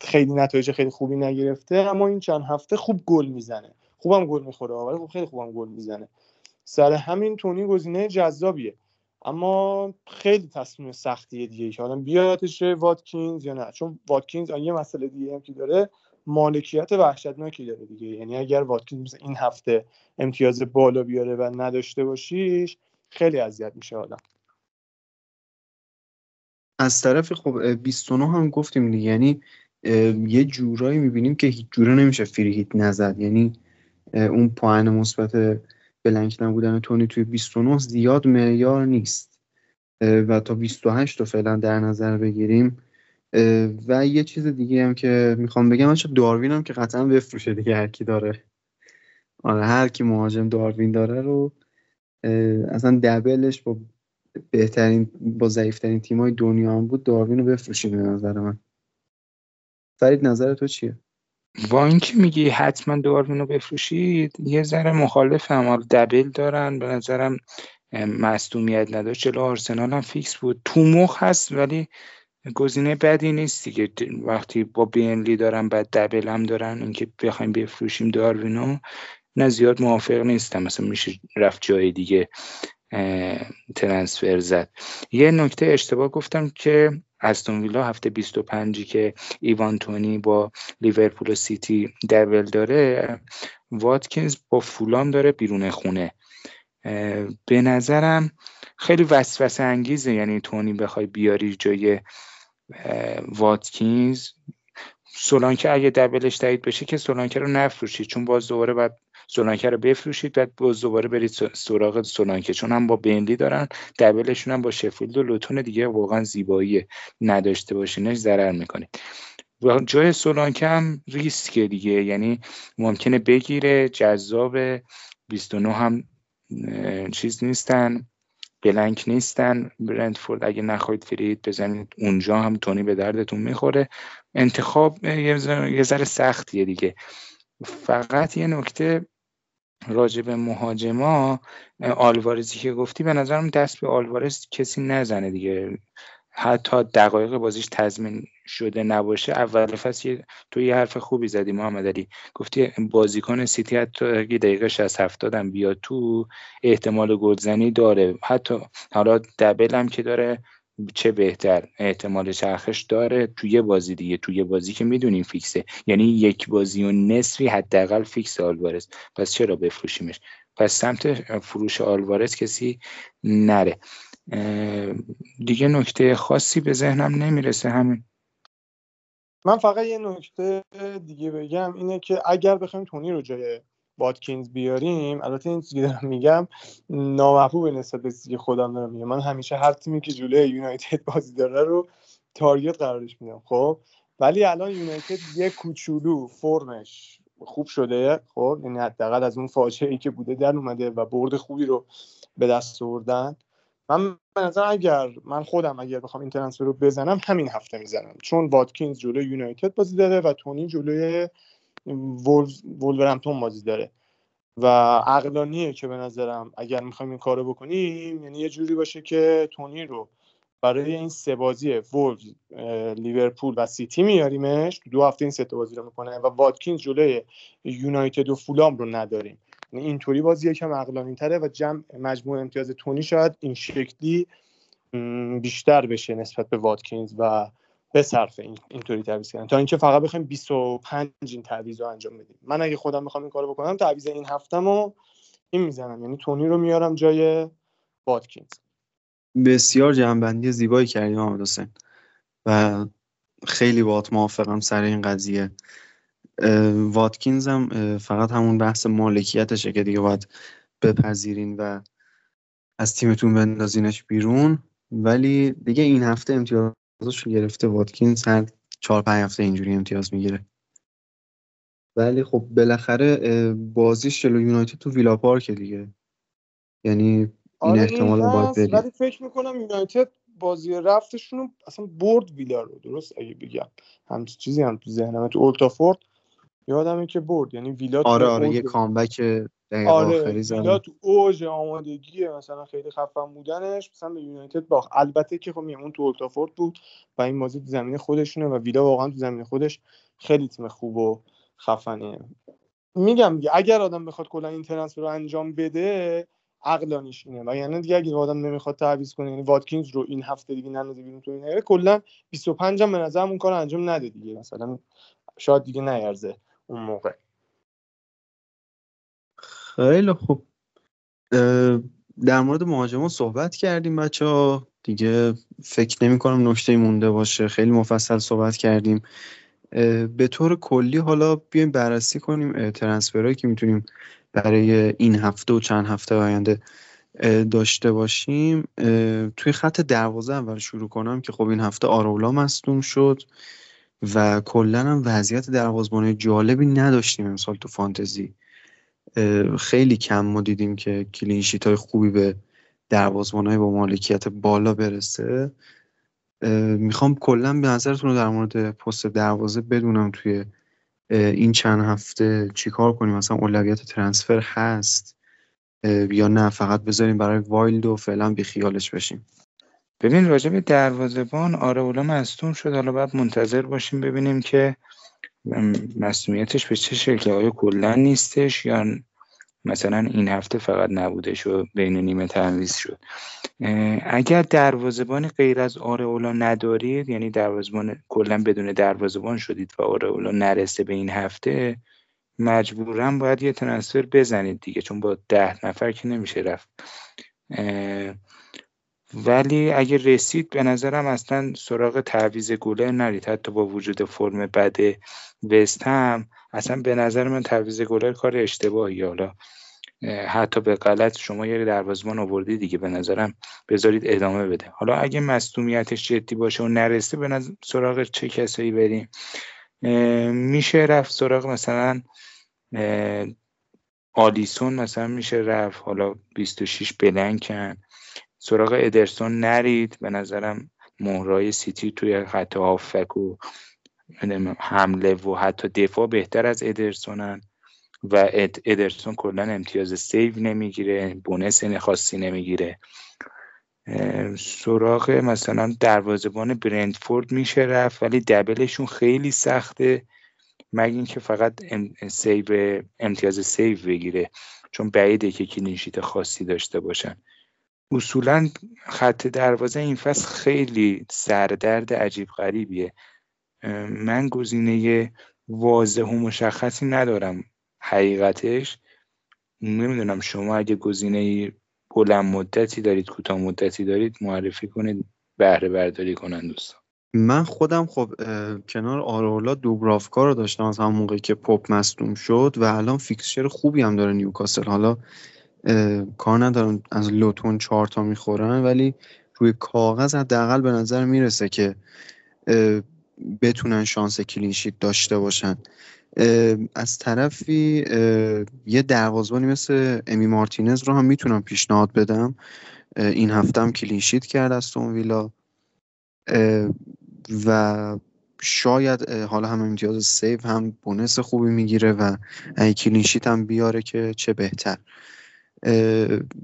خیلی نتایج خیلی خوبی نگرفته اما این چند هفته خوب گل می‌زنه. خوبم گل می‌خوره ولی خب خیلی خوبم گل می‌زنه. سر همین تونی گزینه جذابیه. اما خیلی تصمیم سختیه دیگه. که حالا بیادش واتکینز یا نه. چون واتکینز یه مسئله دیگه هم که داره مالکیت وحشتناکی داره دیگه. یعنی اگر واتکینز این هفته امتیاز بالا بیاره و نداشته باشیش خیلی اذیت میشه آدم. از طرف خب 29 هم گفتیم دیگه. یعنی یه جورایی می‌بینیم که هیچ جوره نمیشه فری هیت نزد. یعنی اون پایین مثبت بلنک نبودن تونی توی 29 زیاد معیار نیست. و تا 28 رو فعلا در نظر بگیریم. و یه چیز دیگه هم که می‌خوام بگم من داروین هم که قطعا بفروشه دیگه هر کی داره. آره هر کی مهاجم داروین داره رو اصلا دبلش با بهترین با ضعیفترین تیمای دنیا هم بود داروین رو بفروشید به نظر من. فرید نظر تو چیه؟ با اینکه میگی حتما داروین رو بفروشید یه ذره مخالف هم دبل دارن به نظرم مصدومیت نداشت. جلو آرسنال هم فیکس بود. تو مخ هست ولی گزینه بدی نیست دیگه. وقتی با بینلی دارن بعد دبل هم دارن. اینکه بخوایم بفروشیم داروینو نه زیاد موافق نیستم. مثلا میشه رفت جای دیگه ترنسفر زد. یه نکته اشتباه گفتم که استون ویلا هفته 25 که ایوان تونی با لیورپول و سیتی دبل داره واتکینز با فولام داره بیرون خونه. به نظرم خیلی وسوسه انگیزه یعنی تونی بخوای بیاری جای واتکینز. سولانکه اگه دبلش تایید بشه که سولانکه رو نفروشید چون باز دوباره باید سولانکه رو بفروشید بعد باز دوباره برید سراغ سولانکه چون هم با بینلی دارن دبلشون هم با شفیلد و لوتون دیگه واقعا زیبایی نداشته باشینش ضرر می‌کنید و جای سولانکه هم ریسکه دیگه یعنی ممکنه بگیره جذاب 29 هم چیز نیستن. بلنک نیستن. برندفورد اگه نخواهید فرید بزنید اونجا هم تونی به دردتون می‌خوره. انتخاب یه ذره سختیه دیگه. فقط یه نکته راجع به مهاجما آلوارزی که گفتی به نظرم دست به آلوارز کسی نزنه دیگه. حتی دقایق بازیش تضمین شده نباشه اول فصل تو یه حرف خوبی زدی محمد علی. گفتی بازیکن سیتی حتی اگه دقیقه 60 70 هم بیاد تو احتمال گلزنی داره. حتی حالا دبل هم که داره چه بهتر احتمال چرخش داره توی بازی دیگه. توی بازی که می‌دونیم فیکسه. یعنی یک بازی و نصفی حداقل فیکس آلوارز. پس چرا بفروشیمش؟ پس سمت فروش آلوارز کسی نره. دیگه نکته خاصی به ذهنم نمی‌رسه همین. من فقط یه نکته دیگه بگم اینه که اگر بخوایم تونی رو جای واتکینز بیاریم البته این چیزی دارم میگم نامحبوب نسبت به چیزی خودم دارم میگم. من همیشه هر تیمی که جلوی یونایتد بازی داره رو تارگت قرارش میدم خب؟ ولی الان یونایتد یه کوچولو فرمش خوب شده خب؟ یعنی حداقل از اون فاجعه ای که بوده در اومده و برد خوبی رو به دست آوردن. من به نظر اگر من خودم اگر بخوام این ترنسفر رو بزنم همین هفته می‌زنم. چون واتکینز جلوی یونایتد بازی داره و تونی جلوی وولورهمپتون بازی داره. و عقلانیه که به نظرم اگر می‌خوایم این کارو بکنیم یعنی یه جوری باشه که تونی رو برای این سه بازی وولز لیورپول و سیتی میاریمش دو هفته این سه بازی رو می‌کنه و واتکینز جلوی یونایتد و فولام رو نداریم. اینطوری بازی یکم عقلانی تره و جمع مجموع امتیاز تونی شاید این شکلی بیشتر بشه نسبت به واتکینز و صرف این اینطوری تعویض کردن. تا اینکه فقط بخوایم 25 این تعویض رو انجام بدیم. من اگه خودم می‌خوام این کارو بکنم تعویض این هفتمو این می‌زنم. یعنی تونی رو میارم جای واتکینز. بسیار جنبندی زیبایی کردیم محمد و خیلی باهات موافقم سر این قضیه. واتکینز هم فقط همون بحث مالکیتشه که دیگه باید بپذیرین و از تیمتون بندازینش بیرون. ولی دیگه این هفته امتیازش رو گرفته واتکینز هر چهار پنج هفته اینجوری امتیاز می‌گیره. ولی خب بالاخره بازیش جلو یونایتد تو ویلا پارک دیگه. یعنی این آره احتمال باید بریم ولی فکر می‌کنم یونایتد بازی رفتشون رو اصلا برد ویلا رو درست؟ اگه بگم. همچین چیزی هم تو ذهنم تو اولتافورد یادمه که برد. یعنی ویلا تو آره آره یه کامبک دقیقه آره آخری ویلا تو اوج آمادگی مثلا خیلی خفن بودنش مثلا به یونایتد باخت. البته که خب اون تو اولتافورد بود و این بازی تو زمین خودشونه و ویلا واقعا تو زمین خودش خیلی تیم خوب و خفنه میگم دیگه اگر آدم بخواد کلا این ترنسفر رو انجام بده عقلانیش اینه. و یعنی دیگه اگه آدم نمی‌خواد تعویض کنه یعنی واتکینز رو این هفته دیگه نندازه بیرون تو این هفته کلا 25 هم به نظرم اون کار انجام نده دیگه. مثلا شاید دیگه نیارزه. اون موقع. خیلی خوب. در مورد مهاجما صحبت کردیم بچه ها دیگه فکر نمی کنم نکته مونده باشه. خیلی مفصل صحبت کردیم. به طور کلی حالا بیایم بررسی کنیم ترنسفرهایی که می‌تونیم برای این هفته و چند هفته آینده داشته باشیم. توی خط دروازه اول شروع کنم که خب این هفته آرولا مصدوم شد. و کلا هم وضعیت دروازه‌بانی جالبی نداشتیم امسال تو فانتزی. خیلی کم ما دیدیم که clean sheet های خوبی به دروازه‌بانای با مالکیت بالا برسه. می‌خوام کلا به نظرتون رو در مورد پست دروازه بدونم توی این چند هفته چیکار کنیم؟ مثلا اولویت transfer هست یا نه؟ فقط بذاریم برای wild و فعلا بیخیالش بشیم. ببین راجع به دروازه‌بان آراولا مصدوم شد. حالا باید منتظر باشیم ببینیم که مصدومیتش به چه شکله آیا کلا نیستش یا مثلا این هفته فقط نبودش و بین نیمه تعویض شد. اگر دروازه‌بانی غیر از آرئولا ندارید یعنی دروازه‌بان کلا بدون دروازه‌بان شدید و آرئولا نرسه به این هفته مجبورا باید یه ترنسفر بزنید دیگه چون با ده نفر که نمیشه رفت. ولی اگه رسید به نظرم اصلا سراغ تعویض گلر نرید. حتی با وجود فرم بد وست هم اصلا به نظر من تعویض گلر کار اشتباهی. حالا حتی به غلط شما یه دروازه‌بان آوردی دیگه به نظرم بذارید ادامه بده. حالا اگه مصدومیتش جدی باشه و نرسه به نظر سراغ چه کسایی بریم؟ میشه رفت سراغ مثلا آلیسون مثلا میشه رفت. حالا 26 بلنکن. سراغ ادرسون نرید. به نظرم مهره‌های سیتی توی خط هافک و حمله و حتی دفاع بهتر از ادرسونن و اد- ادرسون کلا امتیاز save نمی‌گیره bonus خاصی نمی‌گیره. سراغ مثلا دروازه‌بان برنتفورد میشه رفت ولی double شون خیلی سخته. مگه اینکه فقط ام- سیو امتیاز سیو بگیره چون بعیده که clean sheet خاصی داشته باشن. اصولا خط دروازه این فصل خیلی سردرد عجیب غریبیه. من گزینه واضح و مشخصی ندارم حقیقتش. نمی‌دونم شما اگه گزینه بلند مدتی دارید کوتاه مدتی دارید معرفی کنید بهره برداری کنن دوستان. من خودم خب کنار آرولا دوبرافکا رو داشتم از همون موقعی که پاپ مصدوم شد و الان فیکسچر خوبی هم داره نیوکاسل. حالا کار ندارم. از لوتون چهار تا می‌خورن ولی روی کاغذ حداقل به نظر می‌رسه که بتونن شانس clean sheet داشته باشن. از طرفی یه دروازبانی مثل امی مارتینز رو هم می‌تونم پیشنهاد بدم. این هفته هم clean sheet کرد استون ویلا. و شاید حالا هم امتیاز save هم bonus خوبی می‌گیره و اگه کلینشیت هم بیاره که چه بهتر.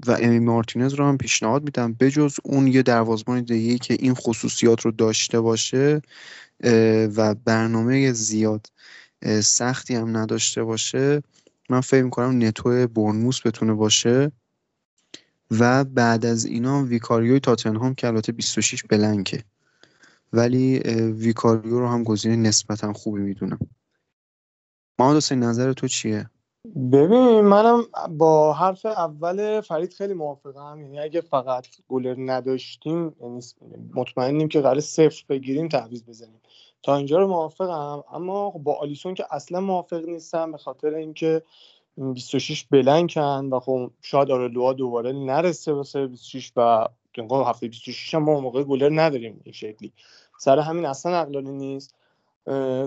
و امی مارتینز رو هم پیشنهاد میدم. بجز اون یه دروازبان دیگه که این خصوصیات رو داشته باشه و برنامه زیاد سختی هم نداشته باشه من فکر می‌کنم نتو برنموس بتونه باشه. و بعد از اینا ویکاریوی تاتنهام که البته 26 بلنکه. ولی ویکاریو رو هم گزینه نسبتا خوبی می‌دونم. محمد حسین نظر تو چیه؟ ببین منم با حرف اول فرید خیلی موافقم. یعنی اگه فقط گلر نداشتیم یعنی مطمئنیم که قرار صفر بگیریم تعویض بزنیم. تا اینجا رو موافقم. اما خب با آلیسون که اصلا موافق نیستم به خاطر اینکه 26 بلنکن و خب شاید آرلوها دوباره نرسه واسه 26 و هفته 26 هم ما موقع گلر نداریم این شکلی. سر همین اصلا عقلانی نیست.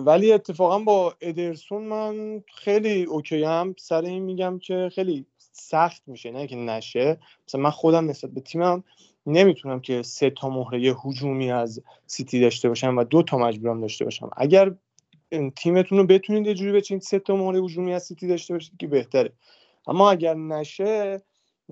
ولی اتفاقا با ادرسون من خیلی okay ام سر این میگم که خیلی سخت میشه نه که نشه. مثلا من خودم نسبت به تیمم نمی‌تونم که سه تا مهره هجومی از سیتی داشته باشم و دو تا مجبورم داشته باشم. اگر تیمتون رو بتونید یه جوری بچینید سه تا مهره هجومی از سیتی داشته باشید که بهتره. اما اگر نشه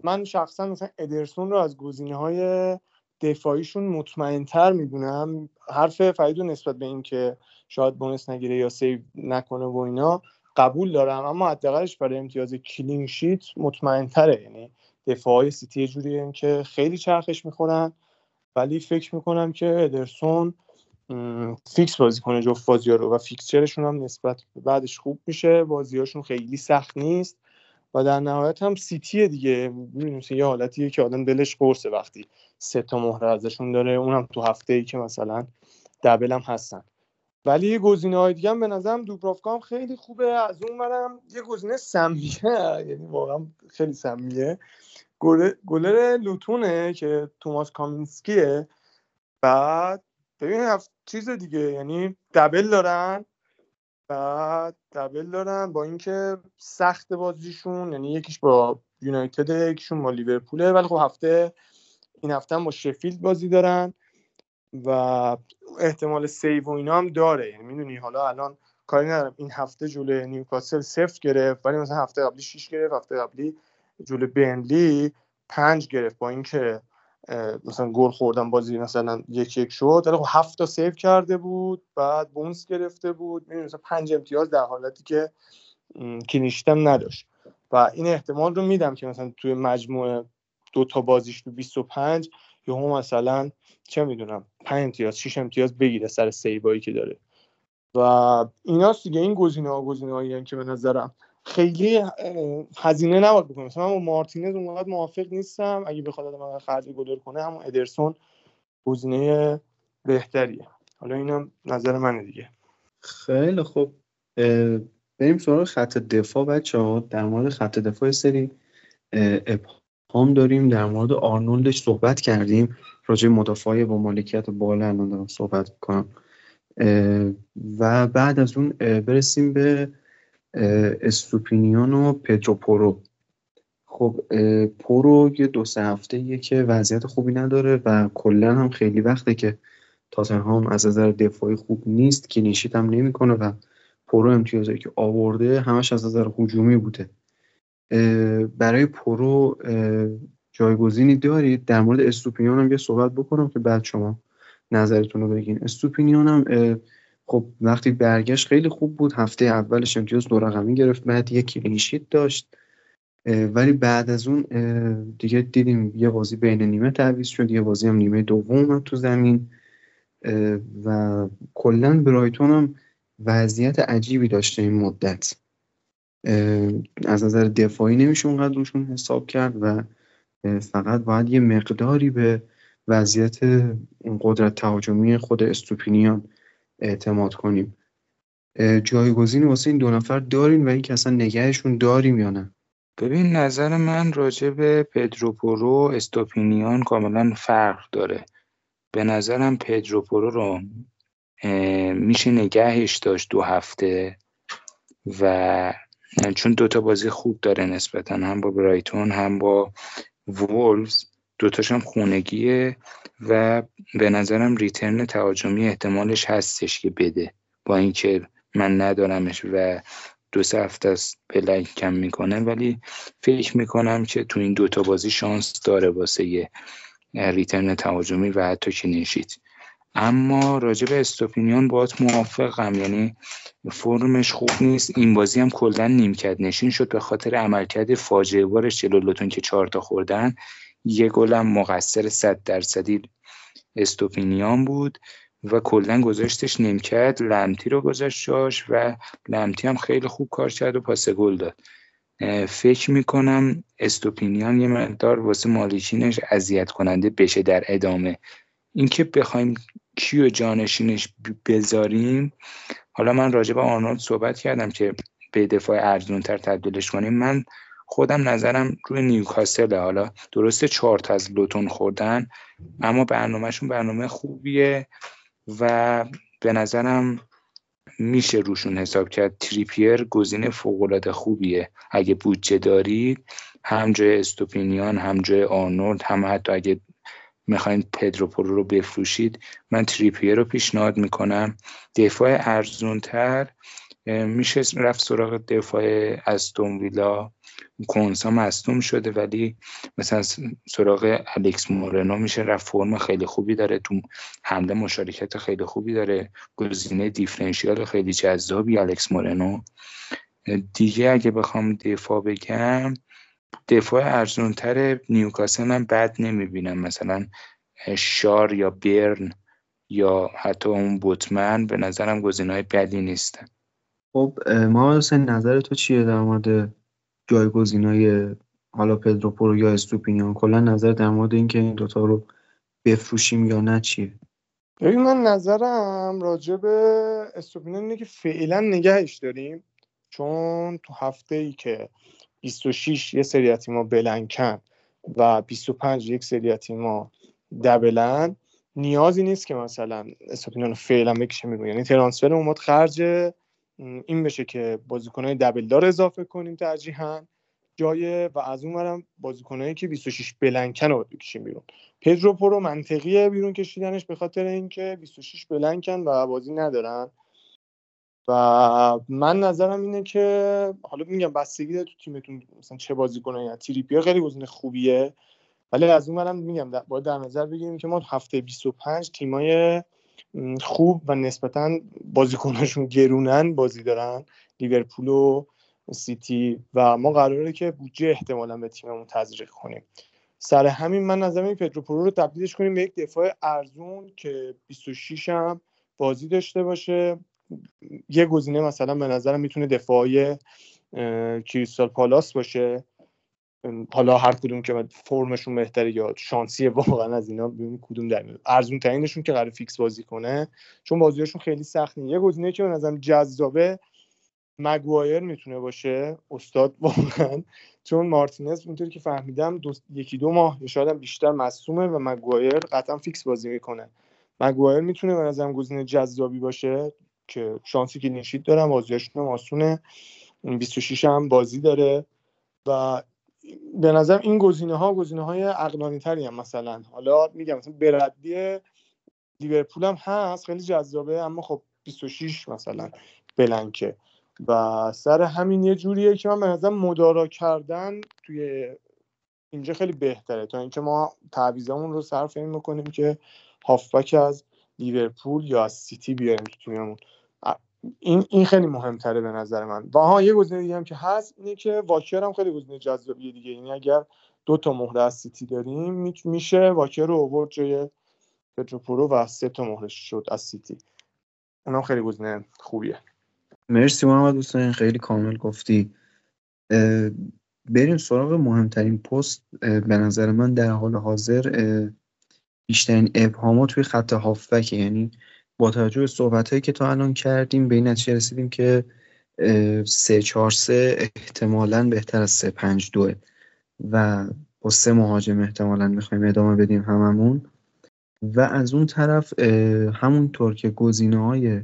من شخصا مثلا ادرسون رو از گزینه های دفاعیشون مطمئنتر می‌دونم حرف فرید نسبت به اینکه شاید bonus نگیره یا save نکنه و اینا قبول دارم اما حداقلش برای امتیاز clean sheet مطمئنتره. یعنی دفاعی سیتی جوری که خیلی چرخش می‌خورن ولی فکر می‌کنم که ادرسون fix بازی کنه جفت بازی رو و fixture شون هم نسبت بعدش خوب میشه. بازیاشون خیلی سخت نیست. و در نهایت هم سیتی دیگه. می‌دونیم یه حالتیه که آدم دلش قرصه وقتی سه تا مهره ازشون داره. اونم تو هفته ای که مثلا دبل هم هستن. ولی گزینه های دیگه هم به نظرم دوبرافکا هم خیلی خوبه. از اون برم یه گزینه سمیه. یعنی واقعا خیلی سمیه. گلر لوتونه که توماس کامینسکیه. بعد ببین چیز دیگه. یعنی دبل دارن. بعد دبل دارن با اینکه سخت بازیشون یعنی یکیش با یونایتد یکیشون با لیورپوله ولی خب هفته این هفته با شفیلد بازی دارن و احتمال save و اینا هم داره. یعنی می‌دونی حالا الان کاری ندارم. این هفته جلوی نیوکاسل صفر گرفت ولی مثلا هفته قبلی 6 گرفت هفته قبلی جلوی برنلی پنج گرفت. با اینکه مثلا گل خوردن بازی مثلا یک یک شد. ولی خب هفت تا save کرده بود بعد bonus گرفته بود. می‌دونی مثلا پنج امتیاز در حالتی که clean sheet م نداشت. و این احتمال رو میدم که مثلا توی مجموعه دو تا بازیش تو 25 هم مثلا چه می‌دونم 5 امتیاز 6 امتیاز بگیره سر سیبایی که داره. و اینا دیگه این گزینه ها گزینه هایی که به نظرم خیلی هزینه نباید بکنم. مثلا من مارتینز اونقدر موافق نیستم. اگه بخواد آدم خرج گلر کنه همون ادرسون گزینه بهتریه. حالا اینم نظر منه دیگه. خیلی خوب. بریم سراغ خط دفاع بچه ها در مورد خط دفاع سری ابهام داریم. در مورد آرنولدش صحبت کردیم. راجع مدافعای با مالکیت بالا الان دارم صحبت کنم و بعد از اون برسیم به استوپینیان و پدرو پورو. خب پورو یه دو سه هفته یه که وضعیت خوبی نداره و کلا هم خیلی وقته که تاتنهام از نظر دفاعی خوب نیست clean sheet هم نمی‌کنه و پرو امتیازی که آورده همش از نظر هجومی بوده. برای پرو جایگزینی دارید؟ در مورد استوپینیان هم یه صحبت بکنم که بعد شما نظرتون رو بگین. استوپینیان هم خب وقتی برگشت خیلی خوب بود. هفته اولش امتیاز دو رقمی گرفت بعد یک clean sheet داشت. ولی بعد از اون دیگه دیدیم یه بازی بین نیمه تعویض شد یه بازی هم نیمه دوم تو زمین. و کلا برایتون هم وضعیت عجیبی داشته این مدت. از نظر دفاعی نمیشه اونقدر روشون حساب کرد و فقط باید یه مقداری به وضعیت قدرت تهاجمی خود استوپینیان اعتماد کنیم. جایگزینی واسه این دو نفر دارین و اینکه اصلا نگهشون داریم یا نه؟ ببین نظر من راجع به پدروپورو استوپینیان کاملا فرق داره. به نظرم پدروپورو رو میشه نگهش داشت دو هفته و چون دوتا بازی خوب داره نسبتا هم با برایتون هم با وولفز. دوتاش هم خونگیه و به نظرم ریترن تهاجمی احتمالش هستش که بده. با اینکه من ندارمش و دو سه هفته است blank کم می‌کنه ولی فکر می‌کنم که تو این دوتا بازی شانس داره واسه return تهاجمی و حتی clean sheet اما راجع به استوپینیان باید موافقم. یعنی فرمش خوب نیست. این بازی هم کلا نیمکت نشین شد به خاطر عملکرد فاجعه بارش جلو لوتون که چهار تا خوردن. یه گلم مقصر صد درصدی استوپینیان بود و کلا گذاشتش نیمکت لمتی رو گذاشت و لمتی هم خیلی خوب کار کرد و پاس گل داد. فکر می‌کنم استوپینیان یه مقدار واسه مالیچینش اذیت کننده بشه در ادامه. اینکه بخوایم کیو جانشینش بذاریم. حالا من راجع به آرنولد صحبت کردم که به دفاع ارزونتر تبدیلش کنیم. من خودم نظرم روی نیوکاسل حالا درسته چهار تا از لوتون خوردن اما برنامهشون برنامه خوبیه و به نظرم میشه روشون حساب کرد. تریپیر گزینه فوقالعاده خوبیه. اگه بودجه دارید هم جای استوپینیان هم جای آرنولد هم حتی اگه می‌خواین پدرو پرو رو بفروشید من تریپیر رو پیشنهاد می‌کنم. دفاع ارزونتر میشه رفت سراغ دفاع استون ویلا. کنسا مصدوم شده ولی مثلا سراغ الکس مورنو میشه رفت فرم خیلی خوبی داره تو حمله مشارکت خیلی خوبی داره گزینه دیفرنشیال خیلی جذابی الکس مورنو. دیگه اگه بخوام دفاع بگم دفاع ارزونتر نیوکاسل من بد نمی‌بینم. مثلا شار یا برن یا حتی اون بوتمن به نظرم گزینه های بدی نیستن. خب ما نظر تو چیه در مورد جایگزینای حالا پرو یا استوپینیان کلا نظر در مورد اینکه این دوتا رو بفروشیم یا نه چیه؟ ببین من نظرم راجع به استوپینیان اینه که فعلا نگهش داریم چون تو هفته ای که 26 یه سری تیما بلنکن و 25 یک سری تیما دبلن نیازی نیست که مثلا استوپینیان رو فعلا بکشه میگم یعنی ترانسفر اومد خرج این بشه که بازیکنهای دبل دار اضافه کنیم ترجیحاً. جای و از اون برم بازیکنایی که 26 بلنکن رو بکشیم بیرون. پدرو پرو منطقیه بیرون کشیدنش به خاطر اینکه 26 بلنکن و بازی ندارن. و من نظرم اینه که حالا میگم بستگی داره تو تیمتون مثلا چه بازیکنایی تریپیر خیلی گزینه خوبیه. ولی از اون برم میگم باید در نظر بگیریم که ما هفته 25 تیمای خوب و نسبتا بازیکناشون گرونن بازی دارن. لیورپول و سیتی. و ما قراره که بودجه احتمالا به تیممون تزریق کنیم. سر همین من نظرم این پدرو پرو رو تبدیلش کنیم به یک دفاع ارزون که 26 هم بازی داشته باشه. یه گزینه مثلا به نظرم می‌تونه دفاعی کریستال پالاس باشه. حالا هر کدوم که فرمشون بهتره یا شانسی واقعا از اینا ببینیم کدوم در میاد. ارزون ترینشون که قرار fix بازی کنه چون بازیاشون خیلی سخت یه گزینه که به نظرم جذابه مگوایر می‌تونه باشه. استاد واقعا. چون مارتینز اونطوری که فهمیدم دو، یکی دو ماه شاید بیشتر مصومه و مگوایر قطعا فیکس بازی می‌کنه. مگوایر می‌تونه به نظرم گزینه جذابی باشه که شانسی که نشید دارم بازیاشون آسونه. 26 هم بازی داره و به نظر این گزینه ها گزینه های عقلانی تری هم مثلا. حالا میگم مثلا بردی لیورپول هم هست خیلی جذابه اما خب 26 مثلا بلنکه. و سر همین یه جوریه که من به نظر مدارا کردن توی اینجا خیلی بهتره. تا اینکه ما تعویضمون رو صرف این می‌کنیم که هافبک از لیورپول یا از سیتی بیاریم تو تیممون. این این خیلی مهمتره به نظر من. و ها یه گزینه دیگه هم که هست اینه که واکر هم خیلی گزینه جذابیه دیگه. یعنی اگر دو تا مهره از سیتی داریم میشه واکر رو آورد جای پدرو پرو و سه تا مهره شد از سیتی. اونم خیلی گزینه خوبیه. مرسی محمد حسین خیلی کامل گفتی. بریم سراغ مهمترین پست. به نظر من در حال حاضر بیشترین ابهامات توی خط هافبک یعنی با توجه به صحبت که تا الان کردیم به این نتیجه رسیدیم که سه چهار سه احتمالا بهتر از سه پنج دوه. و با سه مهاجم احتمالا می‌خوایم ادامه بدیم هممون. و از اون طرف همونطور که گزینه های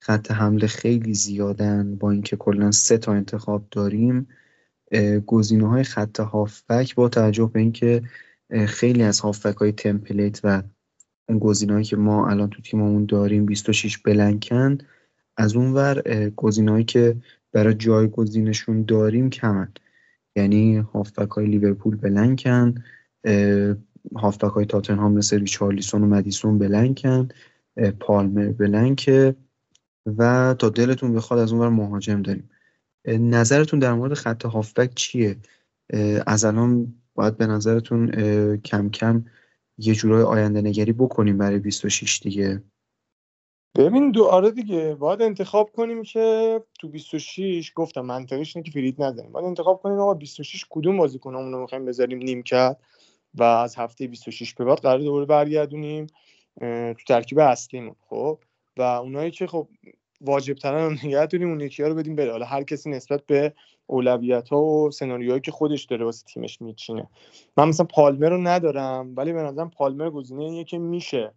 خط حمله خیلی زیادن با اینکه کلا سه تا انتخاب داریم گزینه های خط هافبک با توجه به اینکه خیلی از هافبک های تمپلیت و اون گزینه‌هایی که ما الان تو تیممون داریم 26 بلنکن از اون ور گزینه‌هایی که برای جایگزینشون داریم کمن. یعنی هافبک های لیورپول بلنکن هافبک های تاتنهام مثل ریچارلیسون و مدیسون بلنکن پالمر بلنکه و تا دلتون بخواد از اون ور مهاجم داریم. نظرتون در مورد خط هافبک چیه؟ از الان باید به نظرتون کم کم یه جورای آینده نگری بکنیم برای 26 دیگه. ببین دو آره دیگه. باید انتخاب کنیم که تو 26 گفتم منطقیش اینه که فرید نزنیم. باید انتخاب کنیم آقا 26 کدوم بازیکنامون رو می‌خوایم بذاریم نیم کرد و از هفته 26 به بعد قرار دوباره برگردونیم تو ترکیب اصلیمون خب؟ و اونایی که خب واجب ترن نگه داریم اون یکی ها رو بدیم بره. حالا هر کسی نسبت به اولویت ها و سناریوهایی که خودش داره واسه تیمش میچینه. من مثلا پالمر رو ندارم ولی به نظرم پالمر گزینه که میشه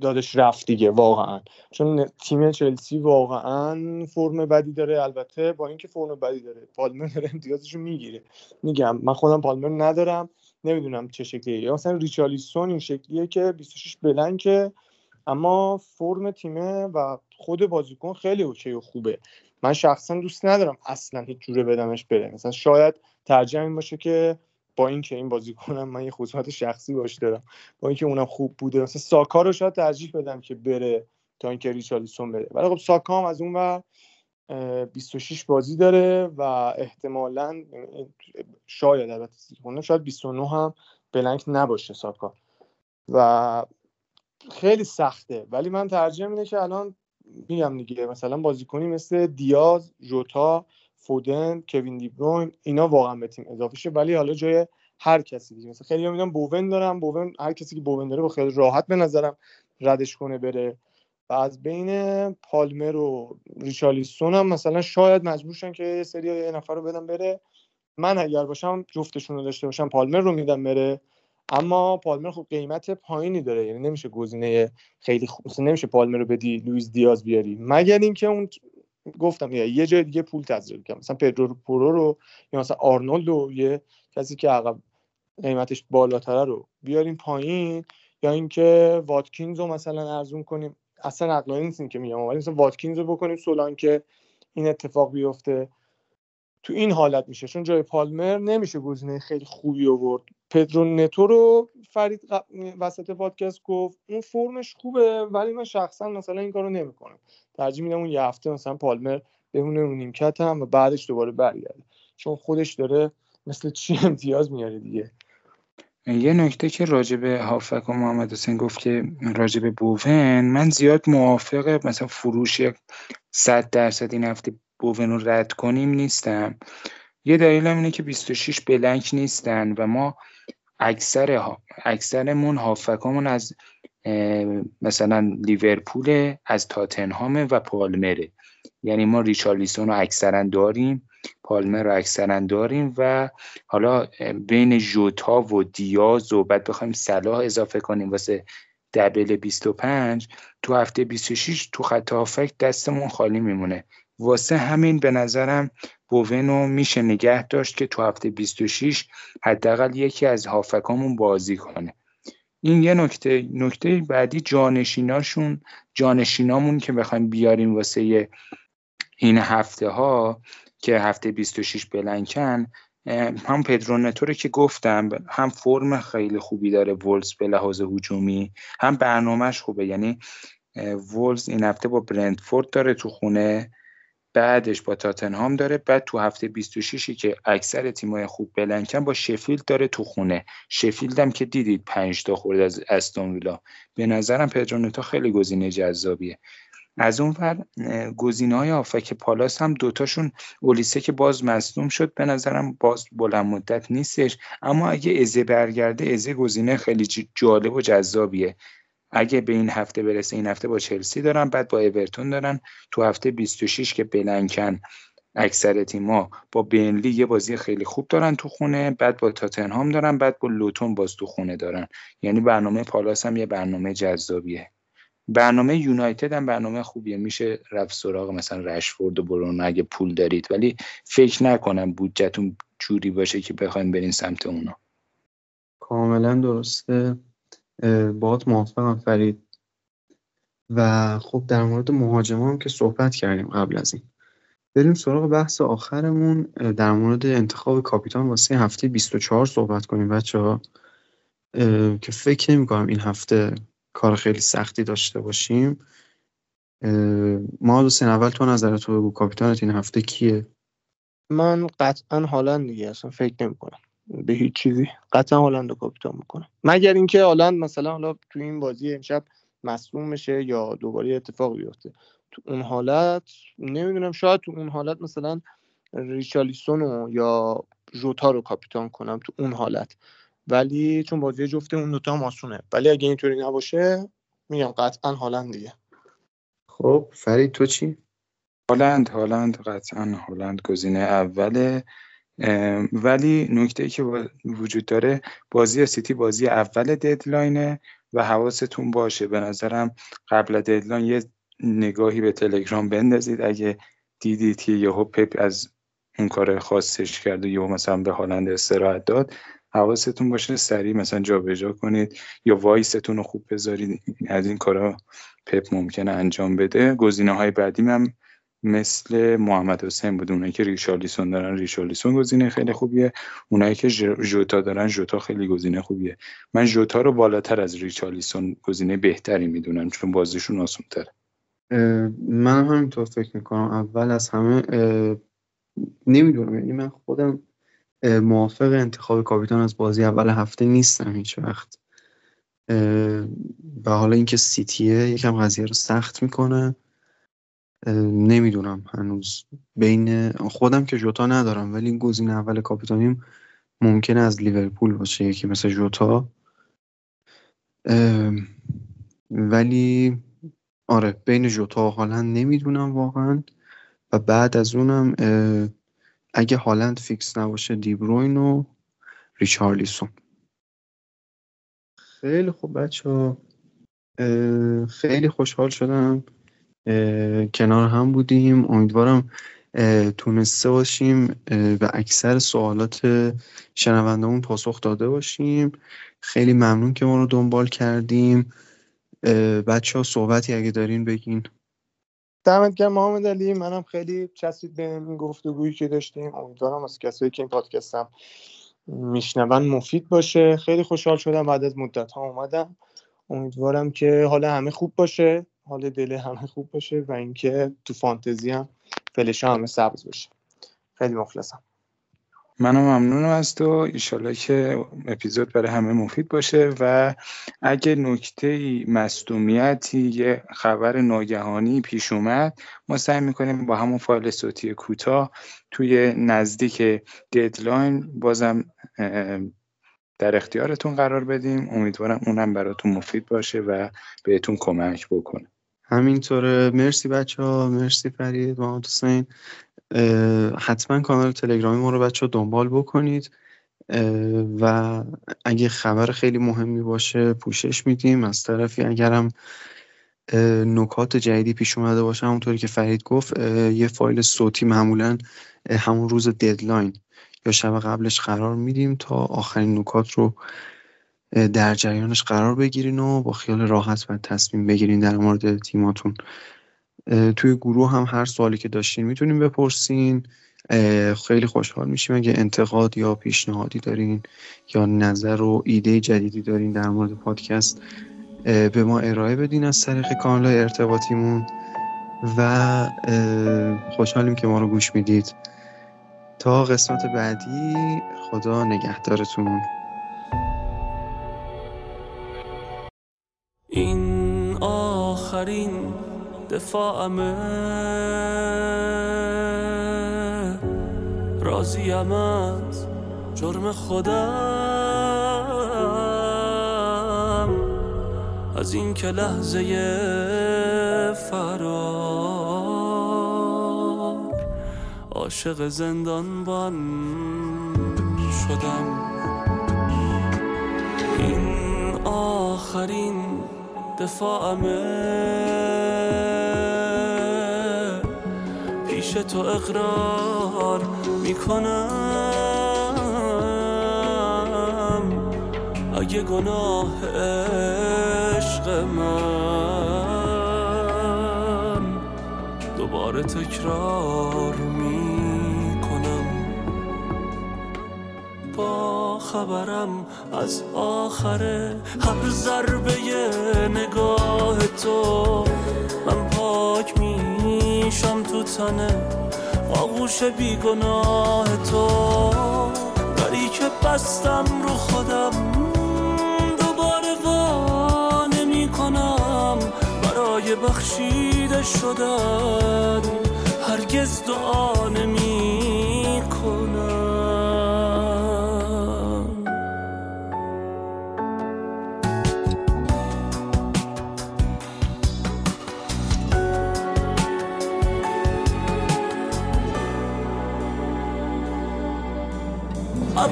دادش رفت دیگه واقعا. چون تیم چلسی واقعا فرم بدی داره البته با اینکه فرم بدی داره پالمر داره امتیازش رو می‌گیره. میگم من خودم پالمر ندارم نمی‌دونم چه شکلیه. یا مثلا ریچالیسون این شکلیه که 26 بلنکه اما فرم تیمه و خود بازیکن خیلی اوکی و خوبه. من شخصا دوست ندارم اصلا هیچ جوره بدمش بره. مثلا شاید ترجیح این باشه که با اینکه این بازیکنم من یه خصوصیت شخصی باش دارم. با اینکه اونم خوب بوده. مثلا ساکا رو شاید ترجیح بدم که بره تا اینکه ریچارلیسون بره. ولی خب ساکا هم از اون و 26 بازی داره و احتمالا شاید البته شاید 29 هم بلنک نباشه ساکا. و خیلی سخته. ولی من ترجیح اینه که الان میگم دیگه مثلا بازیکنی مثل دیاز جوتا فودن کوین دیبروین اینا واقعا به تیم اضافه شه. ولی حالا جای هر کسی دیگه مثلا خیلی میگم بوون دارم بوون هر کسی که بوون داره با خیلی راحت به نظرم ردش کنه بره. و از بین پالمر و ریچارلیسون هم مثلا شاید مجبور که یه سری یه نفر رو بدم بره. من اگر باشم جفتشون رو داشته باشم پالمر رو میدم بره. اما پالمر خب قیمت پایینی داره یعنی نمیشه گزینه خیلی خوب نمیشه پالمر رو بدی لوئیس دیاز بیاری. مگر اینکه اون گفتم یه جای دیگه پول تزریق کنم مثلا پدرو پرو رو یا مثلا آرنولد رو یه کسی که عقب قیمتش بالاتره رو بیاریم پایین یا اینکه واتکینز رو مثلا ارزون کنیم. اصلا عقلانی نیستیم که میگم. ولی مثلا واتکینز رو بکنیم سولان که این اتفاق بیفته. تو این حالت میشه. چون جای پالمر نمیشه گزینه خیلی خوبی آورد. پدرو نتو رو فرید وسط پادکست گفت اون فرمش خوبه ولی من شخصا مثلا این کارو نمی‌کنم. ترجیح میدم اون یه هفته مثلا پالمر بمونه اون نیمکت هم و بعدش دوباره برگرده. چون خودش داره مثل چی امتیاز میاره دیگه. یه نکته که راجب هافک و محمد حسین گفت که راجب بوون من زیاد موافق مثلا فروش صد درصد این هفته بوون رو رد کنیم نیستم یه دلیل هم اینه که 26 بلنک نیستن و ما اکثر اکثرمون هافکامون از مثلا لیورپول از تاتنهام و پالمره یعنی ما ریچارلیسون رو اکثرا داریم پالمر رو اکثرا داریم و حالا بین جوتا و دیاز و بعد بخوایم صلاح اضافه کنیم واسه دبل 25 تو هفته 26 تو خط هافک دستمون خالی میمونه. واسه همین به نظرم بوونو میشه نگه داشت که تو هفته 26 حداقل یکی از هافکامون بازی کنه. این یه نکته. نکته بعدی جانشیناشون جانشینامون که بخوایم بیاریم واسه این هفته ها که هفته 26 بلنکن هم پدرونتو رو که گفتم هم فرم خیلی خوبی داره ولز به لحاظ هجومی هم برنامهش خوبه. یعنی ولز این هفته با برندفورد داره تو خونه. بعدش با تاتنهام داره. بعد تو هفته 26 که اکثر تیمای خوب بلنکن با شفیلد داره تو خونه. شفیلد هم که دیدید 5 تا خورد از استون ویلا. به نظرم پدرونتو خیلی گزینه جذابیه. از اون ور گزینه های آفک پالاس هم دوتاشون اولیسه که باز مصدوم شد. به نظرم باز بلند مدت نیستش. اما اگه ازه برگرده ازه گزینه خیلی جالب و جذابیه. اگه به این هفته برسه این هفته با چلسی دارن بعد با اورتون دارن. تو هفته 26 که بلنکن اکثر تیما با بینلی یه بازی خیلی خوب دارن تو خونه بعد با تاتنهام دارن بعد با لوتون باز تو خونه دارن. یعنی برنامه پالاس هم یه برنامه جذابیه. برنامه یونایتد هم برنامه خوبیه. میشه رفت سراغ مثلا رشفورد و برون اگه پول دارید. ولی فکر نکنم بودجتون جوری باشه که بخوایم برین سمت اونا. کاملا درسته. باهات موافقم فرید. و خب در مورد مهاجمان هم که صحبت کردیم قبل از این. بریم سراغ بحث آخرمون. در مورد انتخاب کاپیتان واسه هفته 24 صحبت کنیم بچه ها که فکر نمی کنم این هفته کار خیلی سختی داشته باشیم. ما دو سن اول تو نظر تو بگو کاپیتانت این هفته کیه؟ من قطعا هالند دیگه اصلا فکر نمی کنم به هیچ چیزی. قطعا هالند رو کاپیتان می‌کنم مگر اینکه هالند مثلا حالا تو این بازی امشب مصوم بشه یا دوباره اتفاق بیفته. تو اون حالت نمی‌دونم شاید تو اون حالت مثلا ریچالیسون یا جوتا رو کاپیتان کنم تو اون حالت. ولی چون بازی جفته اون دوتا ماسونه ولی اگه اینطوری نباشه میگم قطعا هالند دیگه. خب فرید تو چی؟ هالند هالند قطعا هالند گزینه اوله. ولی نکته که وجود داره بازی سیتی بازی اول ددلاینه و حواستون باشه. به نظرم قبل ددلاین یه نگاهی به تلگرام بندازید. اگه دیدید که یهو پپ از اون کار خاصش کرد و یهو مثلا به هالند استراحت داد حواستون باشه سریع مثلا جابجا کنید یا وایستون رو خوب بذارید. از این کارا پپ ممکنه انجام بده. گزینه های بعدی هم مثل محمد حسین بود اونایی که ریشالیسون دارن ریشالیسون گزینه خیلی خوبیه. اونایی که جوتا دارن جوتا خیلی گزینه خوبیه. من جوتا رو بالاتر از ریشالیسون گزینه بهتری می‌دونم چون بازیشون آسون تره من همینطور فکر می‌کنم. اول از همه نمی‌دونم یعنی من خودم موافق انتخاب کاپیتان از بازی اول هفته نیستم هیچ وقت. و حالا اینکه سیتیه یکم قضیه رو سخت می‌کنه. نمی‌دونم هنوز. بین خودم که جوتا ندارم ولی گزینه اول کاپیتانیم ممکنه از لیورپول باشه یکی مثل جوتا ولی آره بین جوتا و هالند نمی‌دونم واقعا. و بعد از اونم اگه هالند فیکس نباشه دیبروین و ریچارلیسون خیلی خوب بچه خیلی خوشحال شدم. کنار هم بودیم. امیدوارم تونسته باشیم به اکثر سوالات شنوندهمون پاسخ داده باشیم. خیلی ممنون که ما رو دنبال کردیم. بچه ها صحبتی اگه دارین بگین. دمت گرم محمد علی. منم خیلی چسبید به این گفتگویی که داشتیم. امیدوارم از کسایی که این پادکستم میشنون مفید باشه. خیلی خوشحال شدم بعد از مدت ها اومدم. امیدوارم که حال همه خوب باشه. حال دل همه خوب باشه و اینکه تو فانتزی هم فلش همه سبز باشه. خیلی مخلصم. منم ممنونم از تو. ایشالله که اپیزود برای همه مفید باشه و اگه نکته مصدومیتی یه خبر ناگهانی پیش اومد ما سعی می‌کنیم با همون فایل صوتی کوتاه توی نزدیک ددلاین بازم در اختیارتون قرار بدیم. امیدوارم اونم براتون مفید باشه و بهتون کمک بکنه. همینطوره. مرسی بچه ها مرسی فرید محمد حسین. حتما کانال تلگرامی ما رو بچه ها دنبال بکنید. و اگه خبر خیلی مهمی باشه پوشش میدیم. از طرفی اگرم نکات جدیدی پیش اومده باشه همونطوری که فرید گفت یه فایل صوتی معمولا همون روز ددلاین یا شب قبلش قرار میدیم تا آخرین نکات رو در جریانش قرار بگیرین و با خیال راحت و تصمیم بگیرین در مورد تیماتون. توی گروه هم هر سوالی که داشتین می‌تونین بپرسین. خیلی خوشحال میشیم اگه انتقاد یا پیشنهادی دارین یا نظر و ایده جدیدی دارین در مورد پادکست به ما ارائه بدین از طریق کانال ارتباطیمون. و خوشحالیم که ما رو گوش می‌دید. تا قسمت بعدی خدا نگهدارتون. این آخرین دفاعمه. راضیم از جرم خودم. از این که لحظه فرار. عاشق زندانبان شدم. این آخرین دفاعمه پیش تو اقرار می‌کنم. اگه گناه عشق من دوباره تکرار می‌کنم. با خبرم از آخر هر ضربه نگاه تو من پاک میشم تو تنه آغوش بیگناه تو. ولی که بستم رو خودم دوباره وا نمی کنم برای بخشیده شدن هرگز دعا نمی کنم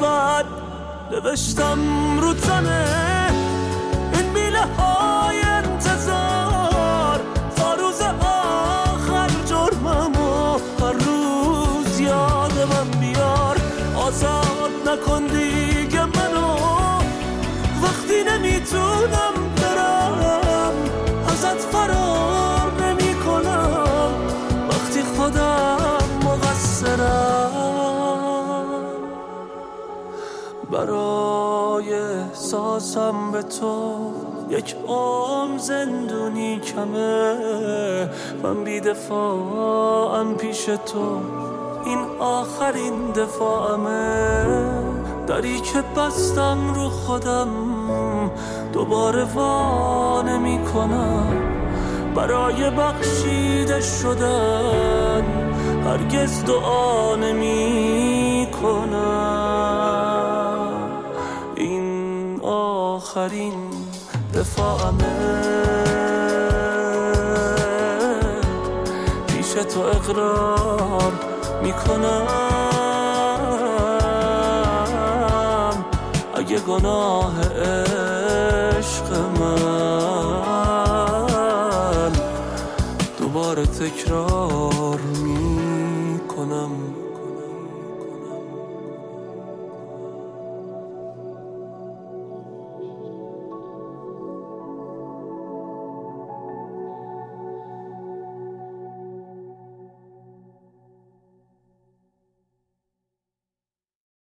ابد نوشتم رو تنه. احساسم به تو. یک عام زندونی کمه. من بی دفاعم پیش تو. این آخرین دفاعمه. دری که بستم رو خودم دوباره وا نمی کنم. برای بخشیده شدن هرگز دعا نمی کنم. آخرین دفاعمه. پیش تو اقرار می‌کنم. اگه گناه عشق من دوباره تکرار